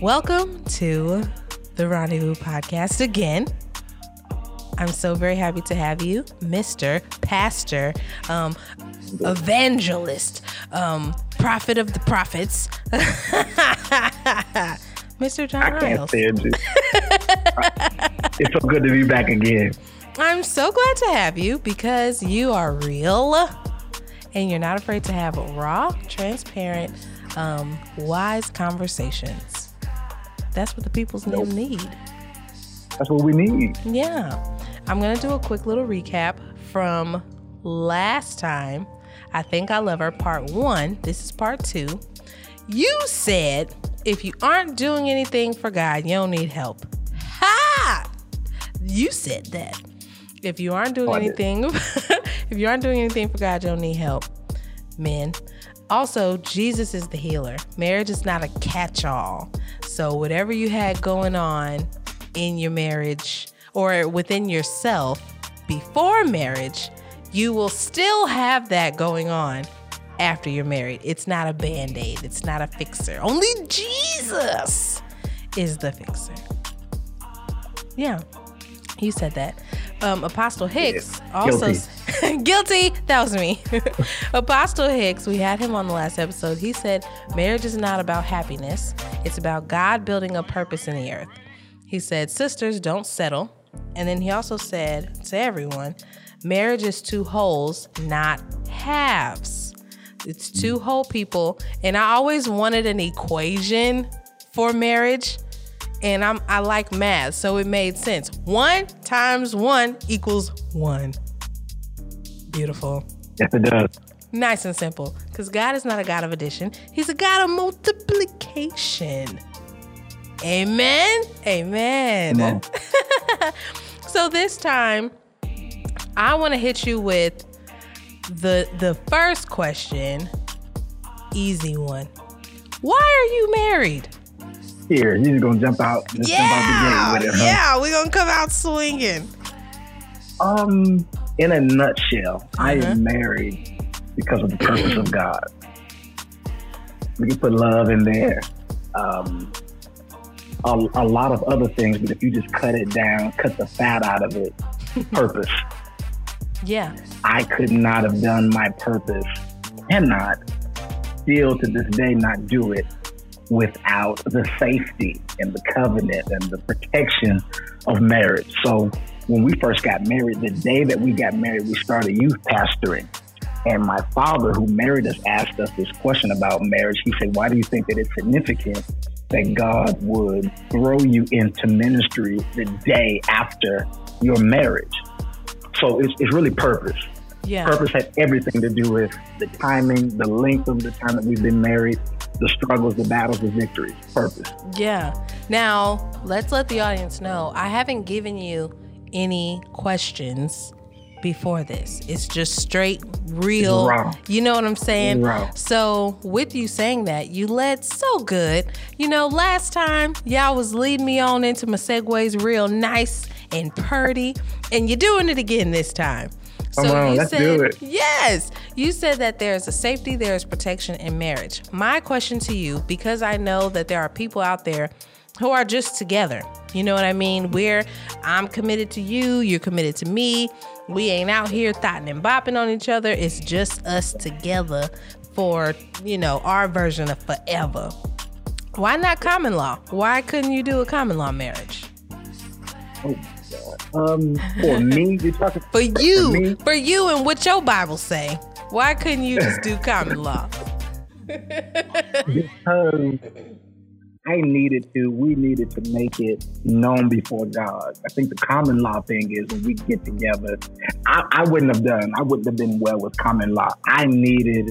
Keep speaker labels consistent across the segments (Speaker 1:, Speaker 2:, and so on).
Speaker 1: Welcome to the Rendezvous Podcast again. I'm so very happy to have you, Mr. Pastor, um, evangelist, um, prophet of the prophets, Mr. John
Speaker 2: I can't
Speaker 1: Rials.
Speaker 2: stand it. it's so good to be back again.
Speaker 1: I'm so glad to have you because you are real and you're not afraid to have raw, transparent, um, wise conversations. That's what the people's
Speaker 2: Nope.
Speaker 1: need.
Speaker 2: That's what we need.
Speaker 1: Yeah. I'm going to do a quick little recap from last time. I think I love her part one. This is part two. You said if you aren't doing anything for God, you don't need help. Ha! You said that. If you aren't doing
Speaker 2: Oh,
Speaker 1: anything, if you aren't doing anything for God, you don't need help. Men. Also, Jesus is the healer. Marriage is not a catch all. So, whatever you had going on in your marriage or within yourself before marriage, you will still have that going on after you're married. It's not a band aid, it's not a fixer. Only Jesus is the fixer. Yeah, you said that. Um, Apostle Hicks also
Speaker 2: Guilty.
Speaker 1: guilty. That was me. Apostle Hicks, we had him on the last episode. He said marriage is not about happiness; it's about God building a purpose in the earth. He said, "Sisters, don't settle." And then he also said to everyone, marriage is two wholes, not halves. It's two whole people. And I always wanted an equation for marriage. And I'm I like math, so it made sense. One times one equals one. Beautiful.
Speaker 2: Yes, it does.
Speaker 1: Nice and simple. Because God is not a God of addition, He's a God of multiplication. Amen. Amen. So this time, I want to hit you with the the first question. Easy one. Why are you married?
Speaker 2: Here, just gonna jump out.
Speaker 1: Yeah,
Speaker 2: jump out the gate with it, huh?
Speaker 1: yeah, we're gonna come out swinging.
Speaker 2: Um, in a nutshell, I
Speaker 1: Uh-huh.
Speaker 2: am married because of the purpose of God. We can put love in there. Um, a, a lot of other things, but if you just cut it down, cut the fat out of it, purpose.
Speaker 1: Yeah,
Speaker 2: I could not have done my purpose, cannot, still to this day, not do it without the safety and the covenant and the protection of marriage. So when we first got married, the day that we got married, we started youth pastoring. And my father, who married us, asked us this question about marriage. He said, Why do you think that it's significant that God would throw you into ministry the day after your marriage? So it's, it's really purpose.
Speaker 1: yeah.
Speaker 2: Purpose has everything to do with the timing, the length of the time that we've been married, the struggles, the battles, the victories. Purpose.
Speaker 1: Yeah. Now, let's let the audience know I haven't given you any questions before this. It's just straight, real. You know what I'm saying? So, with you saying that, you led so good. You know, last time y'all was leading me on into my segues real nice and purty, and you're doing it again this time.
Speaker 2: Come on, let's
Speaker 1: said,
Speaker 2: do it.
Speaker 1: Yes. You said that there's a safety, there's protection in marriage. My question to you, because I know that there are people out there who are just together. You know what I mean? We're I'm committed to you, you're committed to me. We ain't out here thotting and bopping on each other. It's just us together for, you know, our version of forever. Why not common law? Why couldn't you do a common law marriage?
Speaker 2: Oh. Um, for me, you're talking
Speaker 1: For you,
Speaker 2: me?
Speaker 1: for you and what your Bible say. Why couldn't you just do common law?
Speaker 2: because I needed to, we needed to make it known before God. I think the common law thing is when we get together, I, I wouldn't have done, I wouldn't have been well with common law. I needed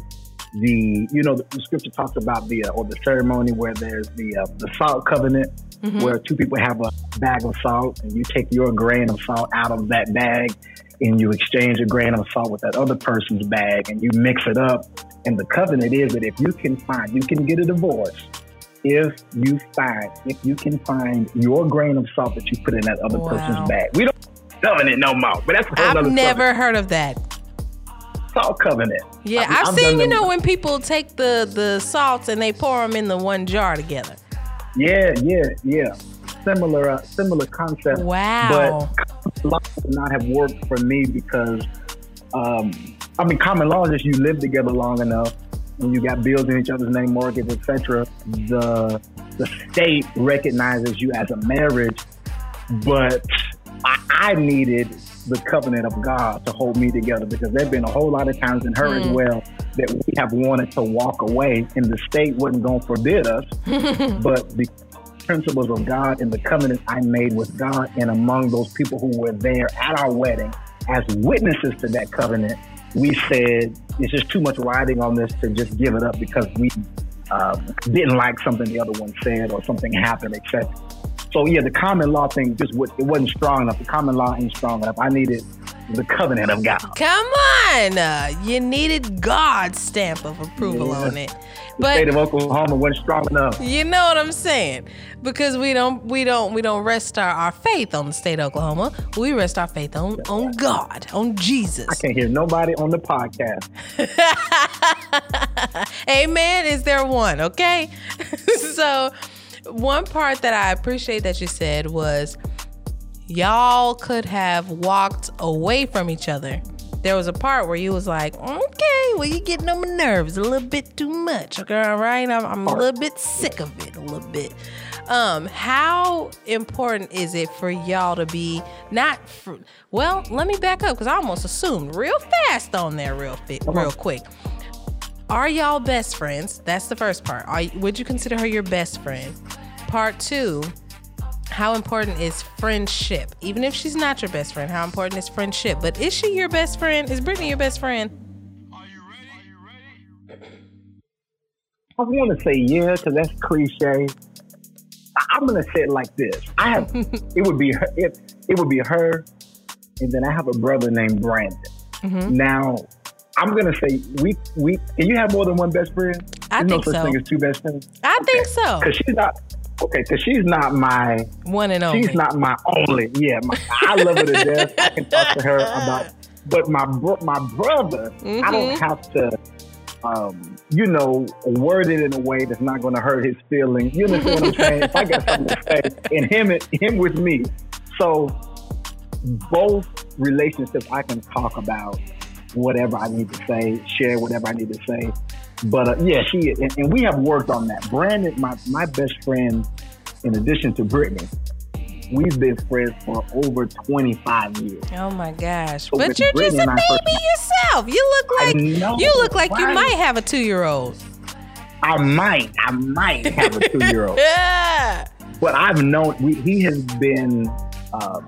Speaker 2: the, you know, the, the scripture talks about the, uh, or the ceremony where there's the, uh, the salt covenant,
Speaker 1: Mhm.
Speaker 2: where two people have a bag of salt and you take your grain of salt out of that bag and you exchange a grain of salt with that other person's bag and you mix it up. And the covenant is that if you can find, you can get a divorce if you find, if you can find your grain of salt that you put in that other
Speaker 1: Wow.
Speaker 2: person's bag. We don't covenant no more. But that's a whole
Speaker 1: I've never
Speaker 2: subject.
Speaker 1: heard of that.
Speaker 2: Salt covenant.
Speaker 1: Yeah,
Speaker 2: I've-
Speaker 1: I've,
Speaker 2: I've
Speaker 1: seen you know when people take the the salts and they pour them in the one jar together.
Speaker 2: Yeah, yeah, yeah. Similar, uh, similar concept.
Speaker 1: Wow.
Speaker 2: But law would not have worked for me because, um, I mean, common law is just you live together long enough, and you got bills in each other's name, mortgage, etc. The the state recognizes you as a marriage, but I, I needed the covenant of God to hold me together because there've been a whole lot of times in her as
Speaker 1: Mm.
Speaker 2: well that we have wanted to walk away, and the state wasn't going to forbid us, but the principles of God and the covenant I made with God and among those people who were there at our wedding as witnesses to that covenant, we said it's just too much riding on this to just give it up because we um, didn't like something the other one said or something happened, etc. So yeah, the common law thing just it wasn't strong enough. The common law ain't strong enough. I needed the covenant of God.
Speaker 1: Come on, uh, you needed God's stamp of approval
Speaker 2: Yeah.
Speaker 1: on it.
Speaker 2: The state of Oklahoma wasn't strong enough.
Speaker 1: you know what I'm saying? Because we don't we don't we don't rest our, our faith on the state of Oklahoma. We rest our faith on on God, on Jesus.
Speaker 2: I can't hear nobody on the podcast.
Speaker 1: Amen. Is there one? Okay. so, one part that I appreciate that you said was y'all could have walked away from each other. There was a part where you was like, okay, well, you getting on my nerves a little bit too much. Okay, all right. I'm, I'm a little bit sick of it, a little bit. Um, how important is it for y'all to be not? For, well, let me back up because I almost assumed real fast on there, real fit, real quick. Are y'all best friends? That's the first part. Are, would you consider her your best friend? Part two, how important is friendship? Even if she's not your best friend, how important is friendship? But is she your best friend? Is Brittany your best friend? Are you ready? Are you ready?
Speaker 2: I want to say yeah, because that's cliche. I'm gonna say it like this. I have it would be her, it, it would be her, and then I have a brother named Brandon.
Speaker 1: Mm-hmm.
Speaker 2: Now I'm gonna say we we can you have more than one best friend?
Speaker 1: I
Speaker 2: There's
Speaker 1: think
Speaker 2: no such
Speaker 1: so.
Speaker 2: thing as two best friends.
Speaker 1: I think so.
Speaker 2: Because she's not okay. Because she's not my
Speaker 1: One and only.
Speaker 2: she's not my only. Yeah, my, I love her to death. I can talk to her about. But my bro, my brother, I don't
Speaker 1: Mhm.
Speaker 2: have to, um, you know, word it in a way that's not going to hurt his feelings. You understand what I'm saying? If I got something to say, and him, him with me. So both relationships, I can talk about whatever I need to say, share whatever I need to say. But uh, yeah, she and, and we have worked on that. Brandon, my my best friend, in addition to Brittany, we've been friends for over 25 years.
Speaker 1: Oh my gosh!
Speaker 2: So
Speaker 1: But you're
Speaker 2: Brittany
Speaker 1: just a baby yourself. You look like
Speaker 2: know,
Speaker 1: you look like you might have a two year old.
Speaker 2: I might, I might have a two year old,
Speaker 1: Yeah.
Speaker 2: but I've known we, he has been. Um,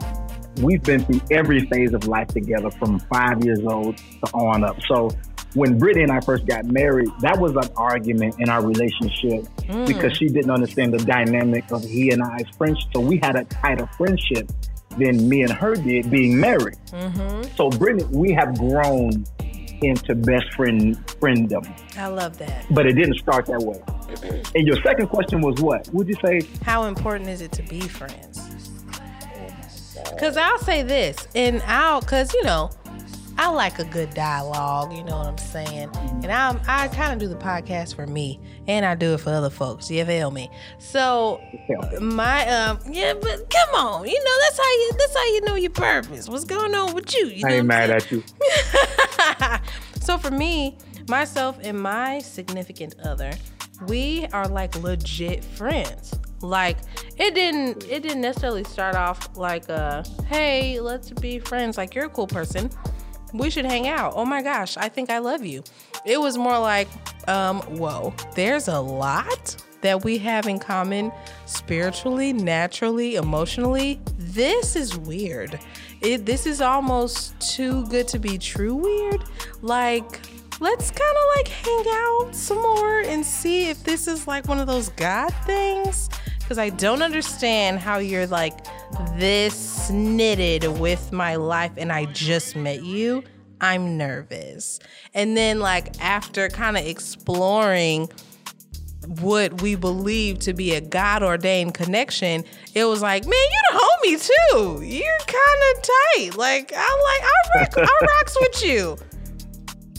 Speaker 2: we've been through every phase of life together, from five years old to on up. So when Brittany and I first got married, that was an argument in our relationship
Speaker 1: Mm.
Speaker 2: because she didn't understand the dynamic of he and I's friendship. So we had a tighter friendship than me and her did being married.
Speaker 1: Mm-hmm.
Speaker 2: So Brittany, we have grown into best friend frienddom,
Speaker 1: I love that.
Speaker 2: but it didn't start that way. And your second question was what? Would you say?
Speaker 1: How important is it to be friends? Cause I'll say this, and I'll, cause you know, I like a good dialogue. You know what I'm saying? And I'm, I kind of do the podcast for me, and I do it for other folks. You feel me? So my, um, yeah, but come on, you know that's how you, that's how you know your purpose. What's going on with you? you know
Speaker 2: I ain't mad at you.
Speaker 1: so for me, myself and my significant other, we are like legit friends. Like it didn't it didn't necessarily start off like uh hey, let's be friends like you're a cool person. We should hang out. Oh my gosh, I think I love you. It was more like um whoa, there's a lot that we have in common spiritually, naturally, emotionally. This is weird. It this is almost too good to be true weird. Like let's kind of like hang out some more and see if this is like one of those God things. Because I don't understand how you're like this knitted with my life and I just met you. I'm nervous. And then, like, after kind of exploring what we believe to be a God ordained connection, it was like, man, you the homie too. You're kind of tight. Like I'm like I rock, I rocks with you.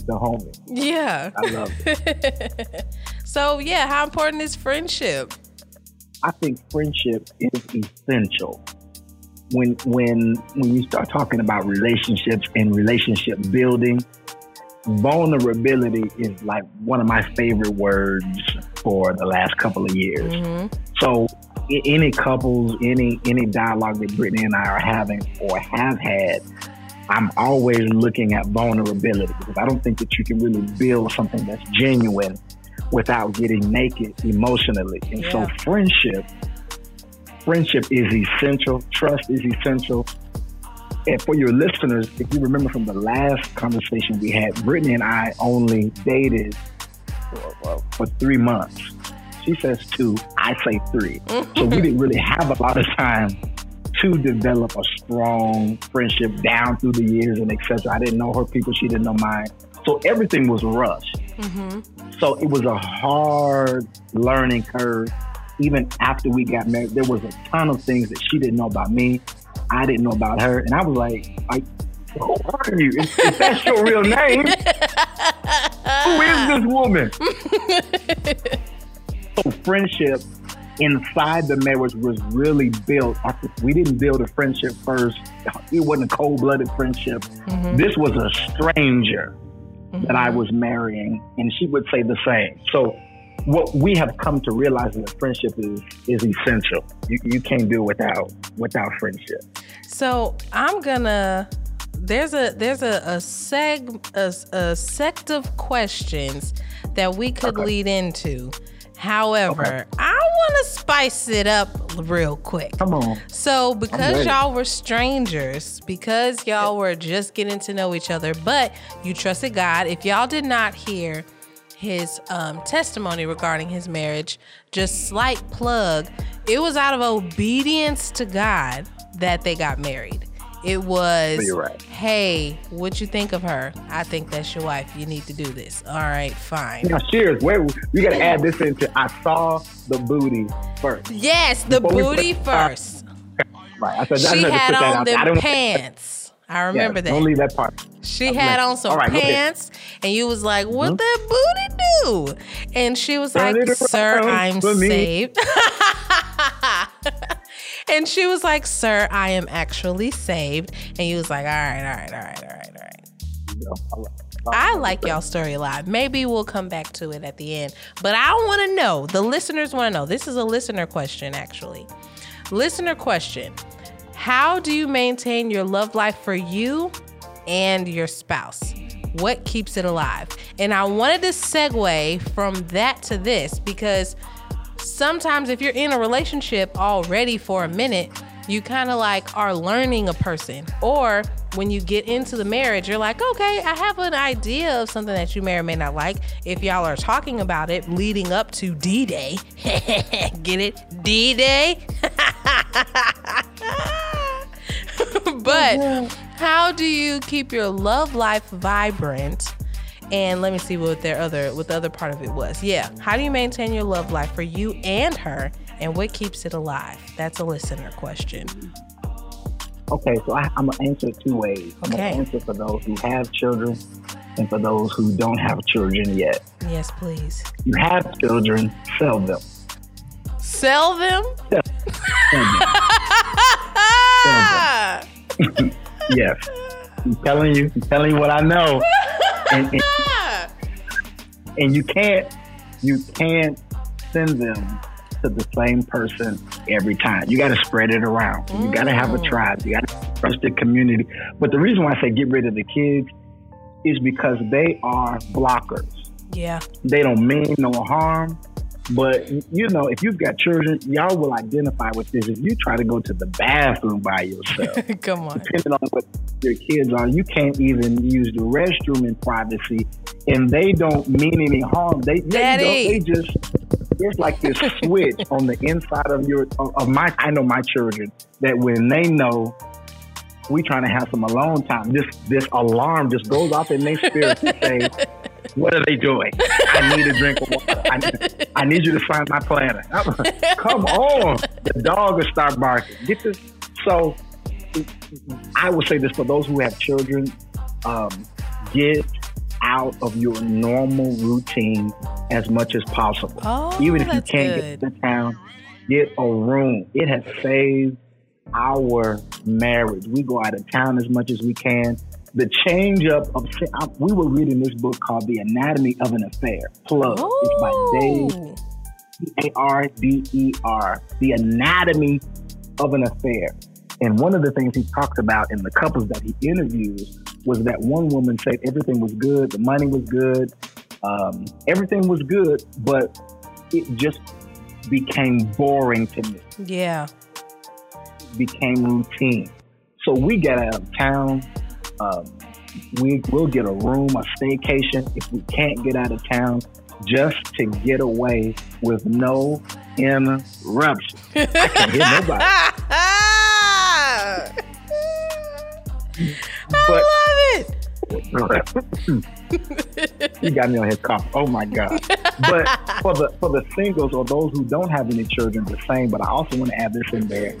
Speaker 2: The homie.
Speaker 1: Yeah.
Speaker 2: I love it.
Speaker 1: so yeah, how important is friendship?
Speaker 2: I think friendship is essential. When when when you start talking about relationships and relationship building, vulnerability is like one of my favorite words for the last couple of years. Mm-hmm. So any couples, any any dialogue that Brittany and I are having or have had, I'm always looking at vulnerability because I don't think that you can really build something that's genuine without getting naked emotionally. And yeah. so friendship, friendship is essential. Trust is essential. And for your listeners, if you remember from the last conversation we had, Brittany and I only dated for, for three months. She says two, I say three. so we didn't really have a lot of time to develop a strong friendship down through the years and etc. I didn't know her people, she didn't know mine. So everything was rushed. Mm-hmm. So it was a hard learning curve. Even after we got married, there was a ton of things that she didn't know about me. I didn't know about her. And I was like, like who are you? If, if that's your real name, who is this woman? so friendship inside the marriage was really built. We didn't build a friendship first. It wasn't a cold blooded friendship. Mm-hmm. This was a stranger mm-hmm. that I was marrying, and she would say the same. So what we have come to realize is that friendship is is essential. You, you can't do without without friendship.
Speaker 1: So I'm gonna there's a there's a a seg a, a sect of questions that we could okay. lead into. However, okay. I want to spice it up real quick.
Speaker 2: Come on.
Speaker 1: So, because y'all were strangers, because y'all were just getting to know each other, but you trusted God, if y'all did not hear his um, testimony regarding his marriage, just slight plug, it was out of obedience to God that they got married. It was,
Speaker 2: right.
Speaker 1: hey, what you think of her? I think that's your wife. You need to do this. All right, fine.
Speaker 2: Now, cheers. Wait, we got to add this into. I saw the booty first.
Speaker 1: Yes, the Before booty first.
Speaker 2: Right. I said,
Speaker 1: she had on them pants. I remember that.
Speaker 2: Don't leave that part.
Speaker 1: She had on some right, pants, and you was like, "What mm-hmm. that booty do?" And she was Turn like, "Sir, I'm saved." and she was like, Sir, I am actually saved. And he was like, All right, all right, all right, all right, all right. I like y'all story a lot. Maybe we'll come back to it at the end. But I want to know, the listeners want to know. This is a listener question, actually. Listener question How do you maintain your love life for you and your spouse? What keeps it alive? And I wanted to segue from that to this because sometimes if you're in a relationship already for a minute, you kind of like are learning a person. Or when you get into the marriage, you're like, okay, I have an idea of something that you may or may not like. If y'all are talking about it leading up to D Day, get it? D Day? but how do you keep your love life vibrant and let me see what their other what the other part of it was. Yeah. How do you maintain your love life for you and her? And what keeps it alive? That's a listener question.
Speaker 2: Okay, so I, am gonna answer two ways. I'm okay. gonna answer for those who have children and for those who don't have children yet.
Speaker 1: Yes, please.
Speaker 2: You have children, sell them.
Speaker 1: Sell them? Sell, them.
Speaker 2: sell them. yes. I'm telling you, I'm telling you what I know and, and, and you can't you can't send them to the same person every time. You got to spread it around. You got to have a mm. tribe. You got to trust the community. But the reason why I say get rid of the kids is because they are blockers.
Speaker 1: Yeah.
Speaker 2: They don't mean no harm. But you know, if you've got children, y'all will identify with this. If you try to go to the bathroom by yourself,
Speaker 1: come on,
Speaker 2: depending on what your kids are, you can't even use the restroom in privacy, and they don't mean any harm. They they, they just there's like this switch on the inside of your of my. I know my children that when they know we trying to have some alone time, this this alarm just goes off in their spirit to say, "What are they doing? I need a drink of water." I need you to find my planner. Come on. The dog will start barking. Get this. So I would say this for those who have children, um, get out of your normal routine as much as possible.
Speaker 1: Oh,
Speaker 2: Even if you can't
Speaker 1: good.
Speaker 2: get to town, get a room. It has saved our marriage. We go out of town as much as we can. The change up of I- we were reading this book called The Anatomy of an Affair. Plug. It's by Dave
Speaker 1: Oh.
Speaker 2: A R D E R, The Anatomy of an Affair. And one of the things he talks about in the couples that he interviews was that one woman said everything was good, the money was good, um, everything was good, but it just became boring to me,
Speaker 1: Yeah.
Speaker 2: became routine. So we got out of town. Um, we will get a room, a staycation if we can't get out of town, just to get away with no interruption. I can't hear nobody. But
Speaker 1: I love it.
Speaker 2: he got me on his cough. Oh my god! But for the for the singles or those who don't have any children, the same. But I also want to add this in there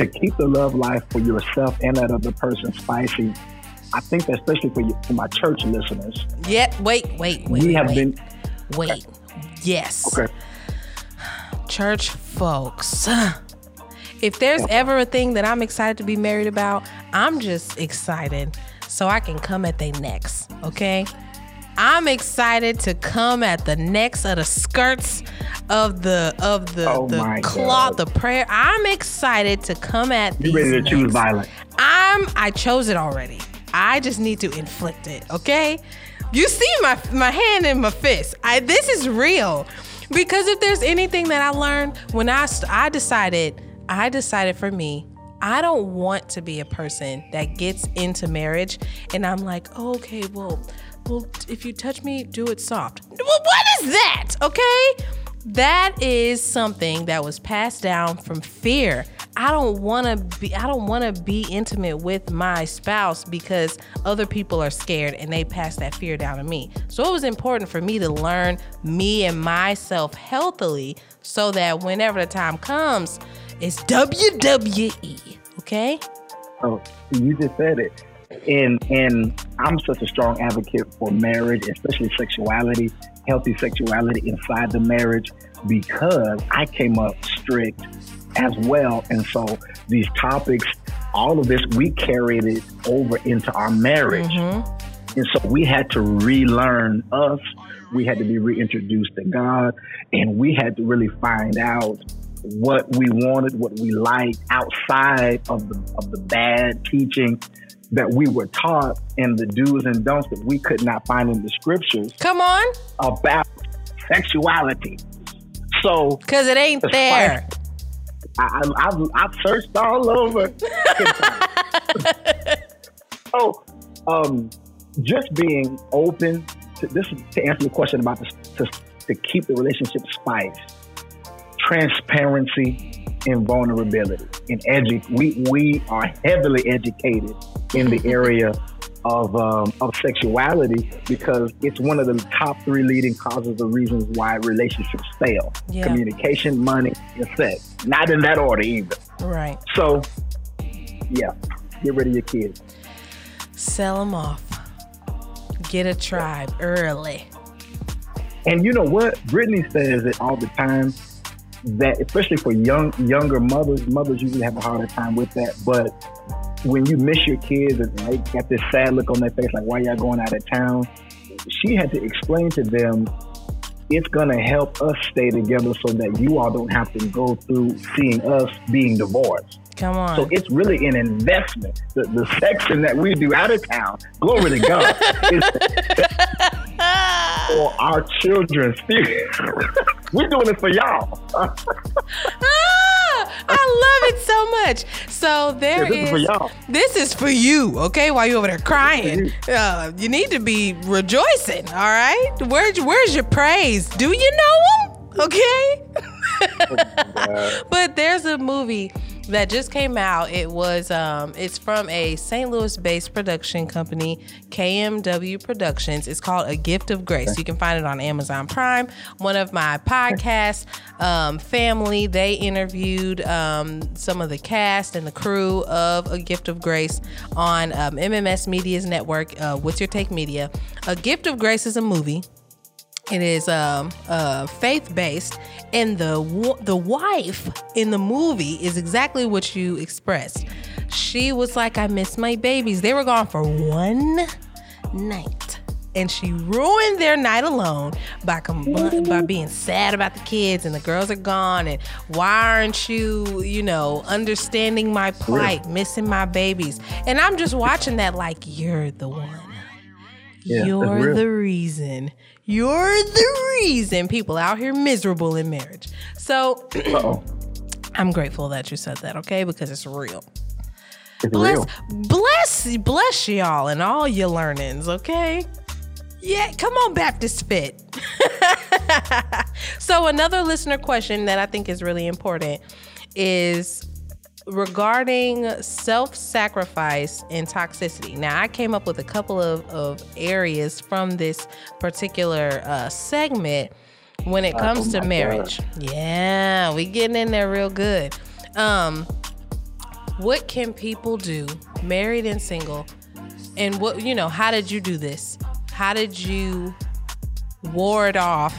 Speaker 2: to keep the love life for yourself and that other person spicy. I think that especially for you, for my church listeners,
Speaker 1: Yeah. Wait. Wait. Wait.
Speaker 2: we have
Speaker 1: wait,
Speaker 2: been
Speaker 1: Wait. Yes.
Speaker 2: okay.
Speaker 1: church folks. If there's ever a thing that I'm excited to be married about, I'm just excited so I can come at they necks, okay? I'm excited to come at the necks of the skirts of the of the,
Speaker 2: Oh
Speaker 1: the cloth,
Speaker 2: God.
Speaker 1: the prayer. I'm excited to come at
Speaker 2: You ready to choose violence?
Speaker 1: I'm I chose it already. I just need to inflict it, okay? You see my my hand in my fist. I this is real. Because if there's anything that I learned when I I decided I decided for me I don't want to be a person that gets into marriage and I'm like, oh, okay, well, well, if you touch me, do it soft. Well, what is that? Okay? That is something that was passed down from fear. I don't want to be I don't want to be intimate with my spouse because other people are scared and they pass that fear down to me. So it was important for me to learn me and myself healthily so that whenever the time comes, it's WWE, okay?
Speaker 2: Oh, you just said it. And and I'm such a strong advocate for marriage, especially sexuality, healthy sexuality inside the marriage, because I came up strict as well. And so these topics, all of this, we carried it over into our marriage.
Speaker 1: Mhm.
Speaker 2: And so we had to relearn us. We had to be reintroduced to God, and we had to really find out what we wanted, what we liked outside of the of the bad teaching that we were taught, and the do's and don'ts that we could not find in the scriptures
Speaker 1: Come on,
Speaker 2: about sexuality. So
Speaker 1: cuz it ain't there.
Speaker 2: I, I've, I've searched all over. oh, um, just being open to this to answer the question about this, to, to keep the relationship spice, transparency, and vulnerability. And edu- we we are heavily educated in the area of um, of sexuality because it's one of the top three leading causes of reasons why relationships fail:
Speaker 1: Yeah.
Speaker 2: communication, money, and sex. Not in that order either.
Speaker 1: Right.
Speaker 2: So, yeah, get rid of your kids.
Speaker 1: Sell them off. Get a tribe early.
Speaker 2: And you know what? Brittany says it all the time that, especially for young younger mothers, mothers usually have a harder time with that. But when you miss your kids and they got this sad look on their face, like why y'all going out of town, she had to explain to them it's gonna help us stay together so that you all don't have to go through seeing us being divorced.
Speaker 1: Come on.
Speaker 2: So it's really an investment. The, the section that we do out of town, glory to God, is for our children's future. We're doing it for y'all.
Speaker 1: Ah! I love it so much. So there
Speaker 2: Yeah, this is for
Speaker 1: is-
Speaker 2: y'all.
Speaker 1: This is for you, okay? While you're over there crying,
Speaker 2: you.
Speaker 1: uh, you need to be rejoicing. All right, where's where's your praise? Do you know him? Okay. but there's a movie that just came out. It was um, it's from a St. Louis-based production company, KMW Productions. It's called A Gift of Grace. You can find it on Amazon Prime. One of my podcast um, family they interviewed um, some of the cast and the crew of A Gift of Grace on um, MMS Media's network. Uh, What's Your Take Media? A Gift of Grace is a movie. It is um, uh, faith based, and the the wife in the movie is exactly what you expressed. She was like, "I miss my babies." They were gone for one night, and she ruined their night alone by com- by being sad about the kids and the girls are gone. And why aren't you, you know, understanding my plight, missing my babies? And I'm just watching that like you're the one.
Speaker 2: Yeah,
Speaker 1: You're the reason. You're the reason people out here miserable in marriage. So I'm grateful that you said that, okay? Because it's real.
Speaker 2: It's
Speaker 1: Bless,
Speaker 2: real.
Speaker 1: bless, bless y'all and all your learnings, okay? Yeah, come on, Baptist Fit. so another listener question that I think is really important is regarding self-sacrifice and toxicity. Now, I came up with a couple of, of areas from this particular uh, segment when it comes
Speaker 2: Oh
Speaker 1: to marriage. Yeah, we getting in there real good. Um, what can people do, married and single, and what you know? How did you do this? How did you ward off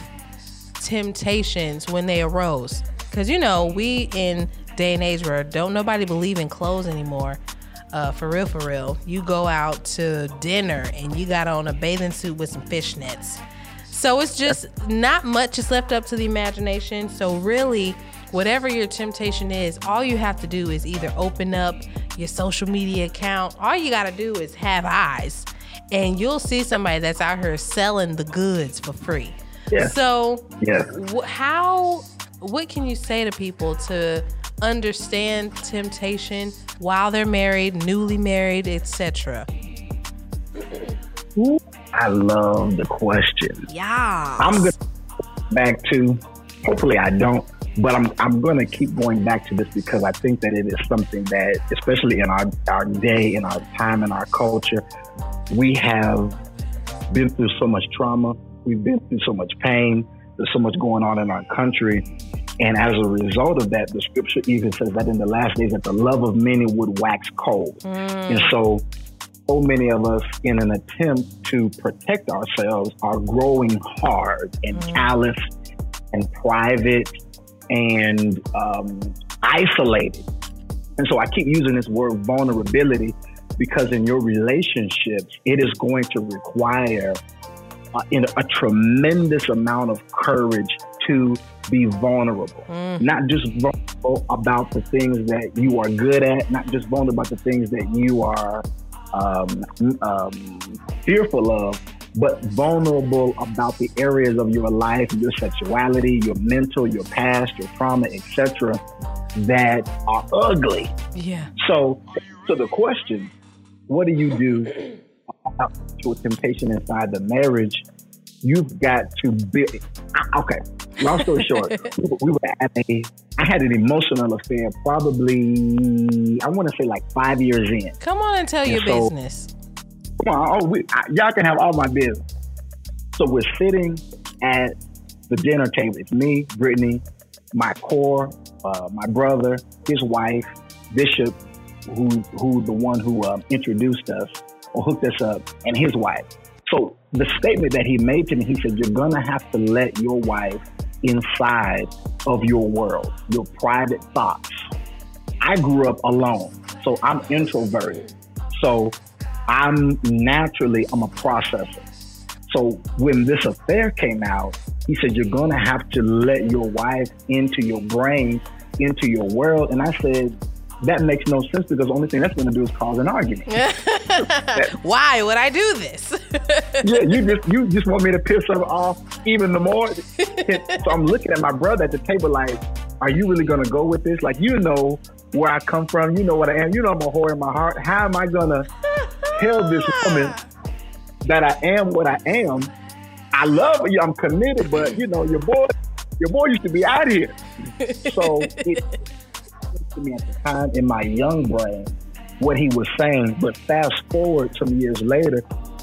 Speaker 1: temptations when they arose? Because you know we in day and age where don't nobody believe in clothes anymore. Uh, for real, for real. You go out to dinner and you got on a bathing suit with some fishnets. So it's just not much is left up to the imagination. So really, whatever your temptation is, all you have to do is either open up your social media account. All you got to do is have eyes, and you'll see somebody that's out here selling the goods for free.
Speaker 2: Yeah.
Speaker 1: So how what can you say to people to understand temptation while they're married, newly married, etc.?
Speaker 2: I love the question.
Speaker 1: Yeah.
Speaker 2: I'm going back to, hopefully I don't, but I'm, I'm going to keep going back to this because I think that it is something that, especially in our, our day, in our time, in our culture, we have been through so much trauma. We've been through so much pain. There's so much going on in our country. And as a result of that, the scripture even says that in the last days that the love of many would wax cold. And so, so many of us, in an attempt to protect ourselves, are growing hard and callous and private and um, isolated. And so I keep using this word vulnerability because in your relationships, it is going to require uh, in a tremendous amount of courage to be vulnerable. Not just vulnerable about the things that you are good at, not just vulnerable about the things that you are um, um, fearful of, but vulnerable about the areas of your life, your sexuality, your mental, your past, your trauma, etc., that are ugly.
Speaker 1: yeah.
Speaker 2: So, so the question, what do you do about to a temptation inside the marriage? You've got to be Okay, long story short, we were- we were at a. I had an emotional affair, probably I want to say like five years in.
Speaker 1: Come on and tell
Speaker 2: And
Speaker 1: your
Speaker 2: so-
Speaker 1: business.
Speaker 2: Come on, oh, we, I, y'all can have all my business. So we're sitting at the dinner table. It's me, Brittany, my core, uh, my brother, his wife, Bishop, who who the one who uh, introduced us or hooked us up, and his wife. So the statement that he made to me, he said, "You're gonna have to let your wife inside of your world, your private thoughts." I grew up alone, so I'm introverted. So I'm naturally I'm a processor. So when this affair came out, he said you're gonna have to let your wife into your brain, into your world, and I said that makes no sense because the only thing that's gonna do is cause an argument.
Speaker 1: Why would I do this?
Speaker 2: yeah, you just you just want me to piss her off even the more. so I'm looking at my brother at the table like, are you really gonna go with this? Like you know where I come from, you know what I am, you know I'm a whore in my heart. How am I gonna tell this woman that I am what I am? I love you, I'm committed, but you know, your boy your boy used to be out here. So it to me at the time in my young brain what he was saying. But fast forward some years later,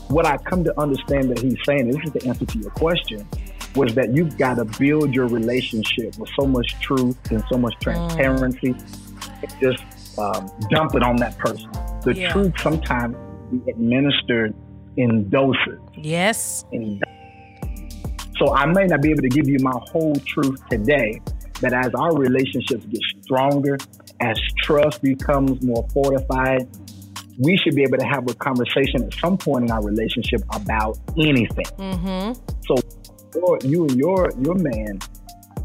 Speaker 2: what I come to understand that he's saying, this is the answer to your question, was that you've got to build your relationship with so much truth and so much transparency. Mm. Just um, dump it on that person. The yeah. truth sometimes be administered in doses.
Speaker 1: Yes.
Speaker 2: In so I may not be able to give you my whole truth today, but as our relationships get stronger, as trust becomes more fortified, we should be able to have a conversation at some point in our relationship about anything. Mm-hmm. So you and your your man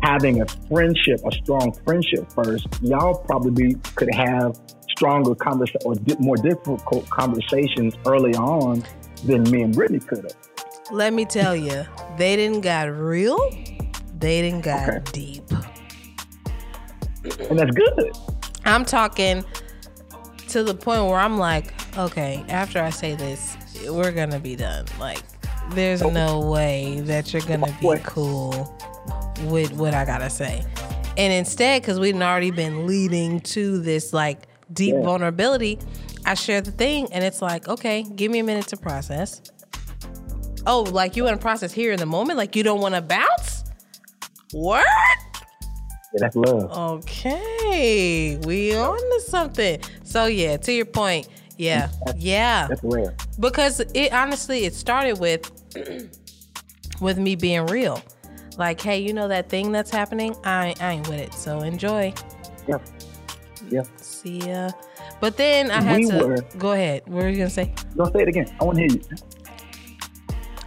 Speaker 2: having a friendship, a strong friendship first, y'all probably could have stronger conversation or di- more difficult conversations early on than me and Brittany could have.
Speaker 1: Let me tell you, they didn't got real. They didn't got okay. deep.
Speaker 2: And that's good.
Speaker 1: I'm talking to the point where I'm like, okay, after I say this, we're gonna be done. Like, there's no way that you're gonna be cool with what I gotta say. And instead, because we'd already been leading to this like deep yeah. vulnerability, I share the thing and it's like, okay, give me a minute to process. Oh, like you want to process here in the moment? Like you don't want to bounce? What?
Speaker 2: That's love.
Speaker 1: Okay, we on to something. So yeah, to your point, yeah,
Speaker 2: that's,
Speaker 1: yeah,
Speaker 2: that's rare.
Speaker 1: Because it honestly, it started with with me being real. Like, hey, you know that thing that's happening? I, I ain't with it. So enjoy.
Speaker 2: Yeah. Yeah.
Speaker 1: See ya. But then I had we to were, go ahead. What were you gonna say?
Speaker 2: Don't say it again. I want to hear you.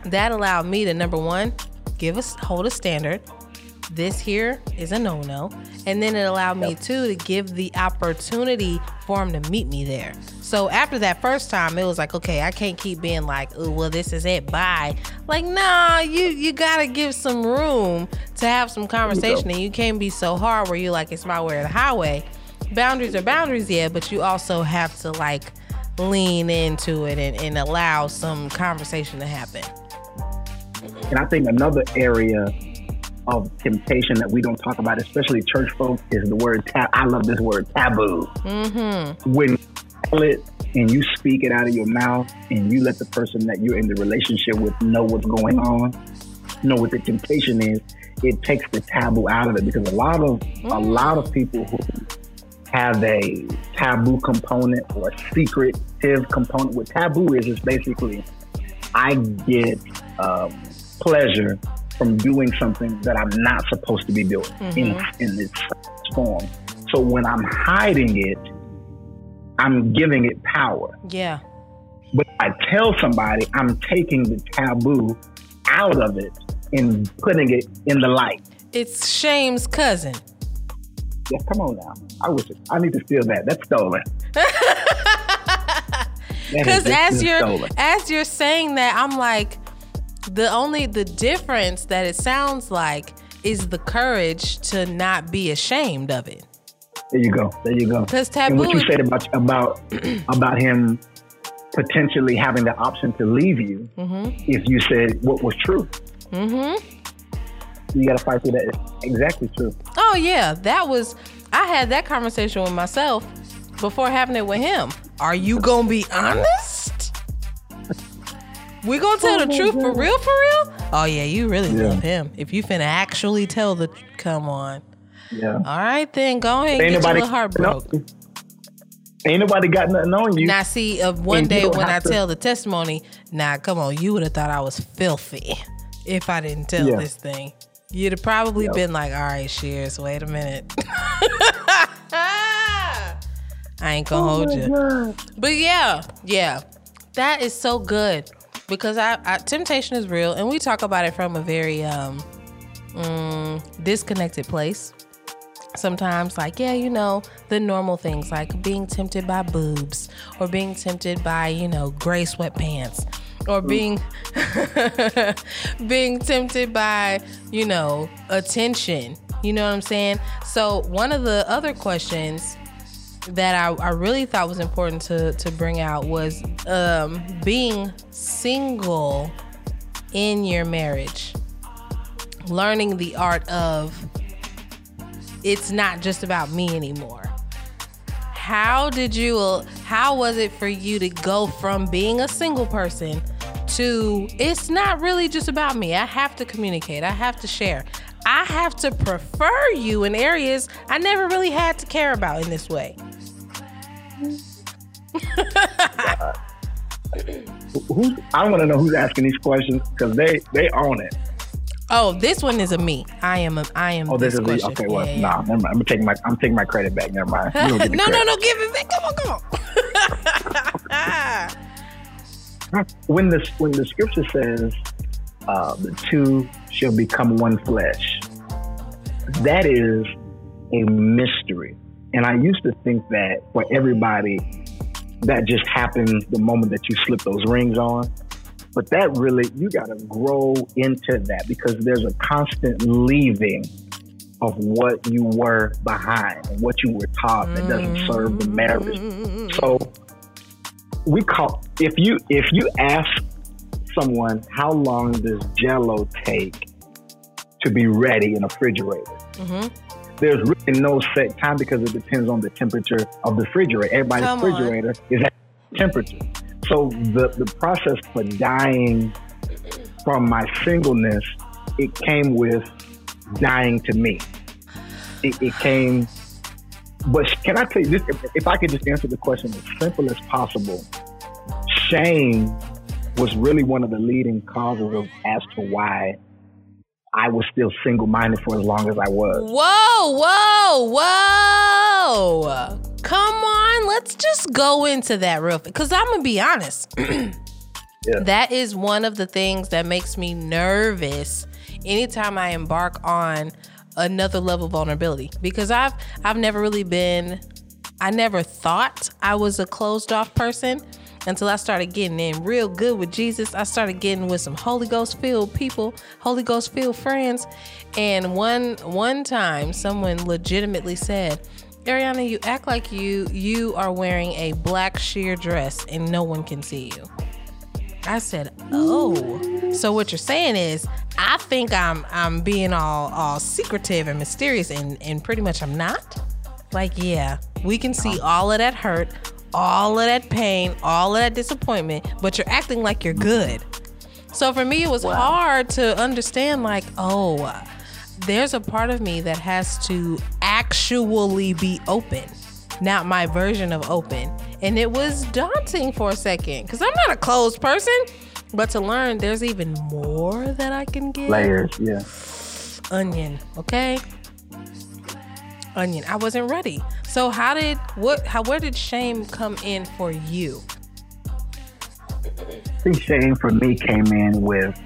Speaker 1: That allowed me to number one, give us hold a standard. This here is a no-no. And then it allowed me too to give the opportunity for him to meet me there. So after that first time, it was like, okay, I can't keep being like, oh, well, this is it. Bye. Like, nah, you you gotta give some room to have some conversation, you and you can't be so hard where you're like, it's my way or the highway. Boundaries are boundaries, yeah, but you also have to like lean into it and, and allow some conversation to happen.
Speaker 2: And I think another area of temptation that we don't talk about, especially church folks, is the word tab. I love this word taboo. Mm-hmm. When you tell it and you speak it out of your mouth and you let the person that you're in the relationship with know what's going on, know what the temptation is, it takes the taboo out of it because a lot of mm-hmm. a lot of people who have a taboo component or secretive component. What taboo is is basically I get um, pleasure from doing something that I'm not supposed to be doing mm-hmm. in, in this form. So when I'm hiding it, I'm giving it power.
Speaker 1: Yeah.
Speaker 2: But I tell somebody I'm taking the taboo out of it and putting it in the light.
Speaker 1: It's shame's cousin.
Speaker 2: Yeah, come on now. I wish it, I need to steal that. That's stolen.
Speaker 1: Because as you're stolen. as you're saying that, I'm like, the only the difference that it sounds like is the courage to not be ashamed of it.
Speaker 2: There you go. There you go.
Speaker 1: Because taboo.
Speaker 2: And what you said about about about him potentially having the option to leave you mm-hmm. if you said what was true. Mm-hmm. You got to fight through that. It's exactly true.
Speaker 1: Oh yeah, that was. I had that conversation with myself before having it with him. Are you gonna be honest? We gonna tell oh the truth God. for real, for real? Oh yeah, you really yeah. love him. If you finna actually tell the, come on.
Speaker 2: Yeah. All
Speaker 1: right then, go ahead. Ain't and get your heart broke.
Speaker 2: Ain't nobody got nothing on you.
Speaker 1: Now see, uh, of one and day when I to... tell the testimony, now nah, come on, you would have thought I was filthy if I didn't tell yeah. this thing. You'd have probably yep. been like, all right, Shears, wait a minute. I ain't gonna oh hold you. God. But yeah, yeah. That is so good because I, I, temptation is real, and we talk about it from a very um, mm, disconnected place. Sometimes, like yeah, you know the normal things like being tempted by boobs, or being tempted by you know gray sweatpants, or being being tempted by you know attention. You know what I'm saying? So one of the other questions that I, I really thought was important to, to bring out was um, being single in your marriage, learning the art of it's not just about me anymore. how did you how was it for you to go from being a single person to it's not really just about me. I have to communicate. I have to share. I have to prefer you in areas I never really had to care about in this way.
Speaker 2: Who's, I want to know who's asking these questions because they they own it.
Speaker 1: Oh, this one is a me. I am a I am.
Speaker 2: Oh, this,
Speaker 1: this
Speaker 2: is
Speaker 1: question.
Speaker 2: me. Okay, well,
Speaker 1: Yeah, yeah.
Speaker 2: nah, never mind. I'm taking my I'm taking my credit back. Never mind.
Speaker 1: No, no, no, give it back. Come on, come on.
Speaker 2: When the when the scripture says uh, the two shall become one flesh, that is a mystery. And I used to think that for everybody, that just happens the moment that you slip those rings on. But that really, you got to grow into that because there's a constant leaving of what you were behind and what you were taught that doesn't serve the marriage. So we call if you if you ask someone how long does Jello take to be ready in a refrigerator,
Speaker 1: Mhm.
Speaker 2: There's really no set time because it depends on the temperature of the refrigerator. Everybody's
Speaker 1: Come on.
Speaker 2: refrigerator is at temperature. So the the process for dying from my singleness, it came with dying to me. It, it came. But can I tell you this? If, if I could just answer the question as simple as possible, shame was really one of the leading causes of as to why I was still single minded for as long as I was.
Speaker 1: Whoa, whoa, whoa. Come on, let's just go into that real quick. Because I'm going to be honest. That is one of the things that makes me nervous anytime I embark on another level of vulnerability. Because I've I've never really been I never thought I was a closed off person until I started getting in real good with Jesus. I started getting with some Holy Ghost filled people, Holy Ghost filled friends. And one one time someone legitimately said, Areanna, you act like you you are wearing a black sheer dress and no one can see you. I said, "Oh, so what you're saying is, I think I'm I'm being all all secretive and mysterious, and and pretty much I'm not. Like, yeah, we can see all of that hurt, all of that pain, all of that disappointment, but you're acting like you're good. So for me, it was hard to understand. Like, oh, there's a part of me that has to actually be open, not my version of open. And it was daunting for a second because I'm not a closed person. But to learn there's even more that I can give.
Speaker 2: Layers, yeah.
Speaker 1: Onion, okay? Onion. I wasn't ready. So how did what how where did shame come in for you?
Speaker 2: I think shame for me came in with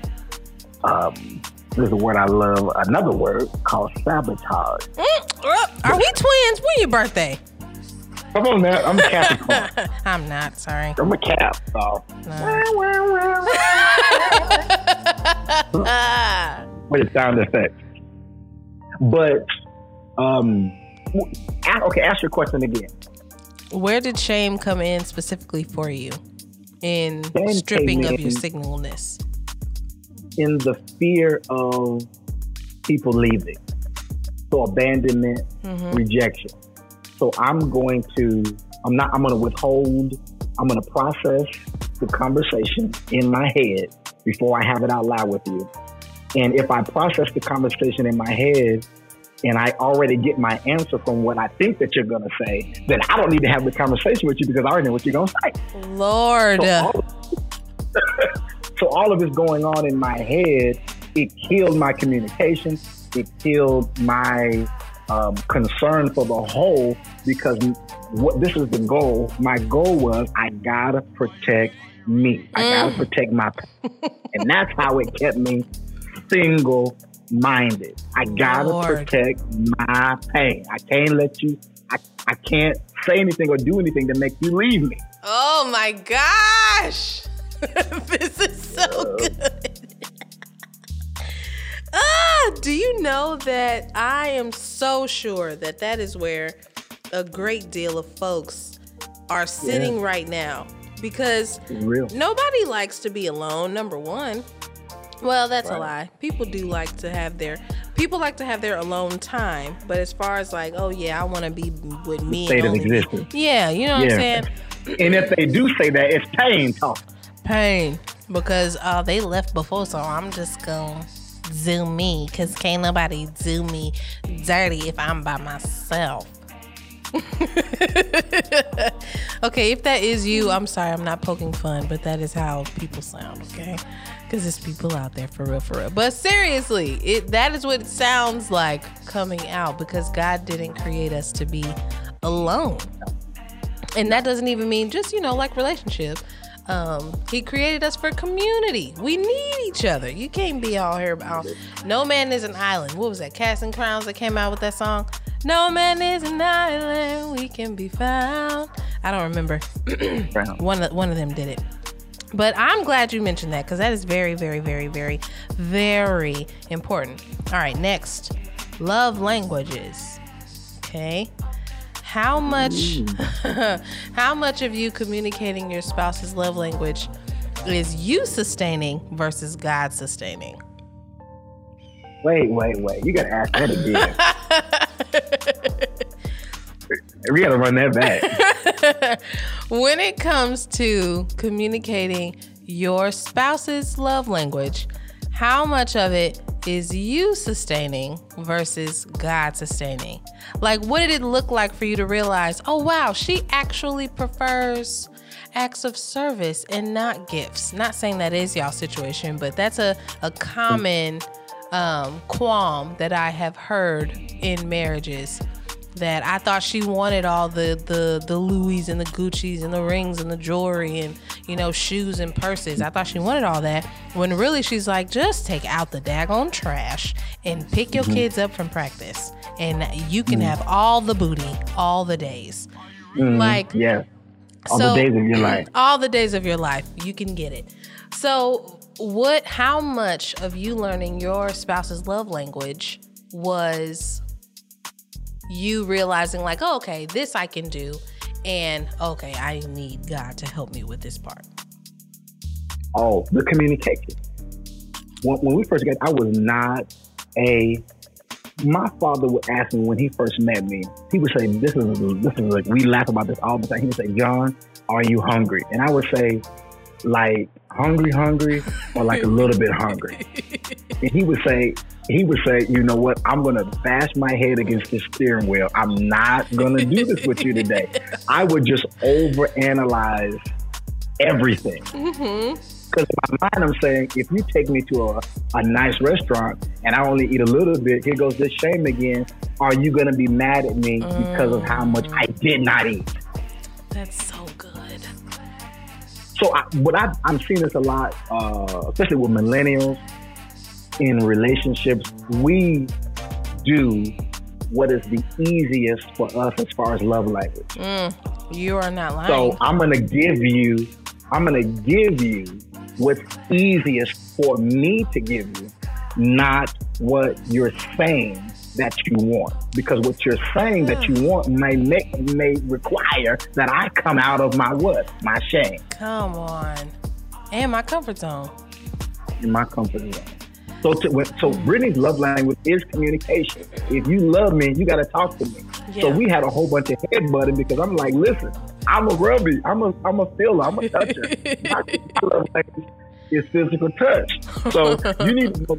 Speaker 2: um, there's a word I love, another word called sabotage.
Speaker 1: Mm, uh, Are we twins? When your birthday?
Speaker 2: Come on now, I'm a Capricorn.
Speaker 1: I'm not, sorry.
Speaker 2: I'm a Cap. So.
Speaker 1: Ah.
Speaker 2: with a sound effect. But um, okay, ask your question again.
Speaker 1: Where did shame come in specifically for you in
Speaker 2: Shame
Speaker 1: stripping of your signalness?
Speaker 2: In the fear of people leaving, so abandonment,
Speaker 1: Mm-hmm.
Speaker 2: rejection. So I'm going to, I'm not, I'm going to withhold. I'm going to process the conversation in my head before I have it out loud with you. And if I process the conversation in my head and I already get my answer from what I think that you're going to say, then I don't need to have the conversation with you because I already know what you're going to say.
Speaker 1: Lord.
Speaker 2: So all, so all of this going on in my head, it killed my communication. It killed my um, concern for the whole because what this is the goal. My goal was I gotta protect me. I gotta protect my, and that's how it kept me single minded. I gotta
Speaker 1: Lord.
Speaker 2: protect my pain. I can't let you. I, I can't say anything or do anything to make you leave me.
Speaker 1: Oh my gosh. this is so good. ah, do you know that I am so sure that that is where a great deal of folks are sitting right now because nobody likes to be alone, number one. Well, that's a lie. People do like to have their people like to have their alone time, but as far as like, oh yeah, I want to be with me.
Speaker 2: State of existence.
Speaker 1: Yeah, you know what I'm saying.
Speaker 2: And if they do say that, it's pain talk.
Speaker 1: Pain because uh, they left before, so I'm just gonna zoom me because can't nobody do me dirty if I'm by myself. okay, if that is you, I'm sorry, I'm not poking fun, but that is how people sound, okay? Because there's people out there for real, for real. But seriously, it that is what it sounds like coming out because God didn't create us to be alone. And that doesn't even mean just, you know, like relationship. Um, he created us for community. We need each other. You can't be all here about no man is an island. What was that? Casting Crowns that came out with that song? No man is an island. We can be found. I don't remember. one of one of them did it. But I'm glad you mentioned that because that is very, very, very, very, very important. All right, next, love languages. Okay, how much, how much of you communicating your spouse's love language is you sustaining versus God sustaining?
Speaker 2: Wait, wait, wait. You got to ask that again. we got to run that back.
Speaker 1: when it comes to communicating your spouse's love language, how much of it is you sustaining versus God sustaining? Like, what did it look like for you to realize, oh, wow, she actually prefers acts of service and not gifts? Not saying that is y'all situation, but that's a, a common um, qualm that I have heard in marriages that I thought she wanted all the the the Louis and the Gucci's and the rings and the jewelry and you know shoes and purses. I thought she wanted all that when really she's like just take out the daggone trash and pick your mm-hmm. kids up from practice and you can have mm-hmm. all the booty all the days. Mm-hmm. Like
Speaker 2: Yeah. All
Speaker 1: so-
Speaker 2: the days of your life.
Speaker 1: all the days of your life you can get it so what how much of you learning your spouse's love language was you realizing like oh, okay this i can do and okay i need god to help me with this part
Speaker 2: Oh, the communication. When, when we first got, I was not a. My father would ask me when he first met me. He would say, "This is this is like we laugh about this all the time." He would say, "John, are you hungry?" And I would say, "Like hungry, hungry, or like a little bit hungry." And he would say, he would say, "You know what? I'm gonna bash my head against this steering wheel. I'm not gonna do this with you today." I would just overanalyze everything. Mm-hmm. Because in my mind, I'm saying, if you take me to a, a nice restaurant and I only eat a little bit, here goes this shame again. Are you going to be mad at me because of mm. how much I did not eat?
Speaker 1: that's so good
Speaker 2: So, I, what I, I'm seeing this a lot, uh, especially with millennials in relationships. We do what is the easiest for us as far as love language.
Speaker 1: mm, you are not lying
Speaker 2: So I'm gonna give you, I'm gonna give you what's easiest for me to give you, not what you're saying that you want. Because what you're saying that you want may make may require that I come out of my what? My shame
Speaker 1: come on and my comfort zone
Speaker 2: in my comfort zone. So, to, so Brittany's love language is communication. If you love me, you got to talk to me. So we had a whole bunch of headbutting because I'm like, listen, I'm a grubby, I'm a, I'm a feeler, I'm a toucher. my, my love language is physical touch. So you need to know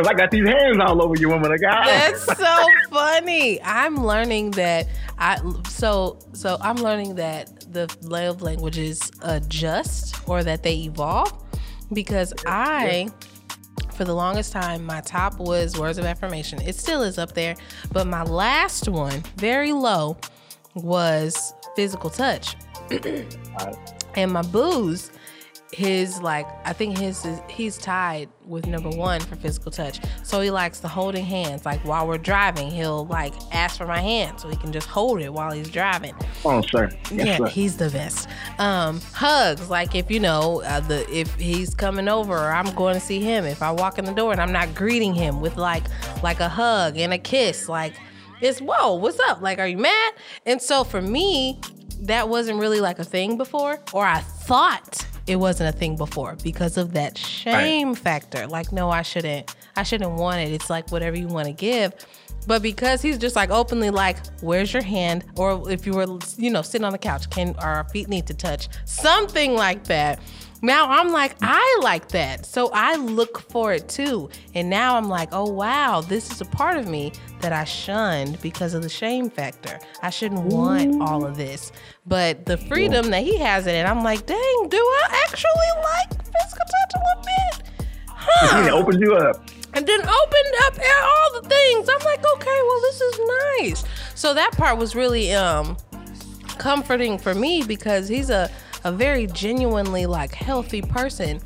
Speaker 2: because I got these hands all over you, woman of God.
Speaker 1: That's so funny. I'm learning that I so so I'm learning that the love languages adjust or that they evolve because I for the longest time my top was words of affirmation. It still is up there, but my last one, very low, was physical touch. And my booze, his like I think his is he's tied with number one for physical touch. So he likes the holding hands. Like while we're driving, he'll like ask for my hand so he can just hold it while he's driving.
Speaker 2: oh, sir. Yes,
Speaker 1: yeah,
Speaker 2: sir.
Speaker 1: he's the best. Um, hugs, like if you know uh, the if he's coming over, or I'm going to see him. If I walk in the door and I'm not greeting him with like like a hug and a kiss, like it's whoa, what's up? Like, are you mad? And so for me, that wasn't really like a thing before, or I thought it wasn't a thing before because of that shame factor. Like, no, I shouldn't. I I shouldn't want it. It's like whatever you want to give. But because he's just like openly like, where's your hand? Or if you were, you know, sitting on the couch, can our feet need to touch? Something like that. Now I'm like, I like that. So I look for it too. And now I'm like, oh wow, this is a part of me that I shunned because of the shame factor. I shouldn't want all of this. But the freedom that he has in it, I'm like, dang, do I actually like physical touch a little bit? Huh.
Speaker 2: It opens you up.
Speaker 1: And then opened up all the things. I'm like, okay, well, this is nice. So that part was really um comforting for me because he's a a very genuinely like healthy person.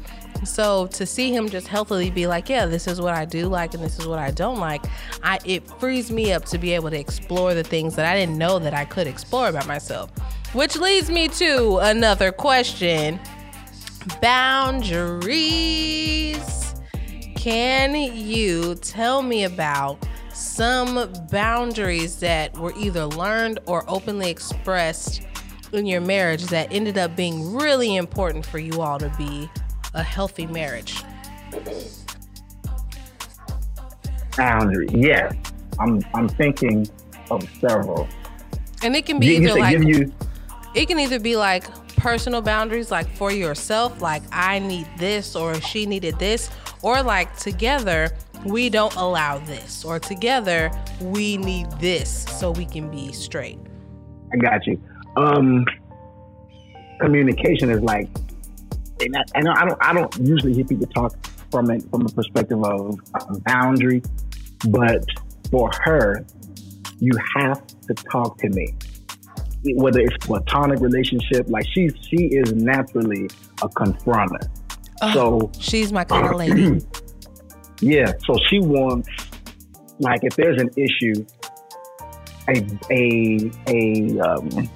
Speaker 1: So to see him just healthily be like, yeah, this is what I do like and this is what I don't like, I it frees me up to be able to explore the things that I didn't know that I could explore about myself. Which leads me to another question. Boundaries. Can you tell me about some boundaries that were either learned or openly expressed in your marriage that ended up being really important for you all to be a healthy marriage?
Speaker 2: Boundary. Yes. I'm I'm thinking of several.
Speaker 1: And it can be
Speaker 2: You,
Speaker 1: either like
Speaker 2: give you
Speaker 1: it can either be like personal boundaries like for yourself like i need this or she needed this or like together we don't allow this or together we need this so we can be straight
Speaker 2: I got you. Um, communication is like, and I, and I don't, I don't usually hear people talk from it from a perspective of a boundary, but for her, you have to talk to me. Whether it's platonic relationship, like she she is naturally a confronter. So
Speaker 1: she's my kind of lady
Speaker 2: yeah, so she wants like if there's an issue, a a a um,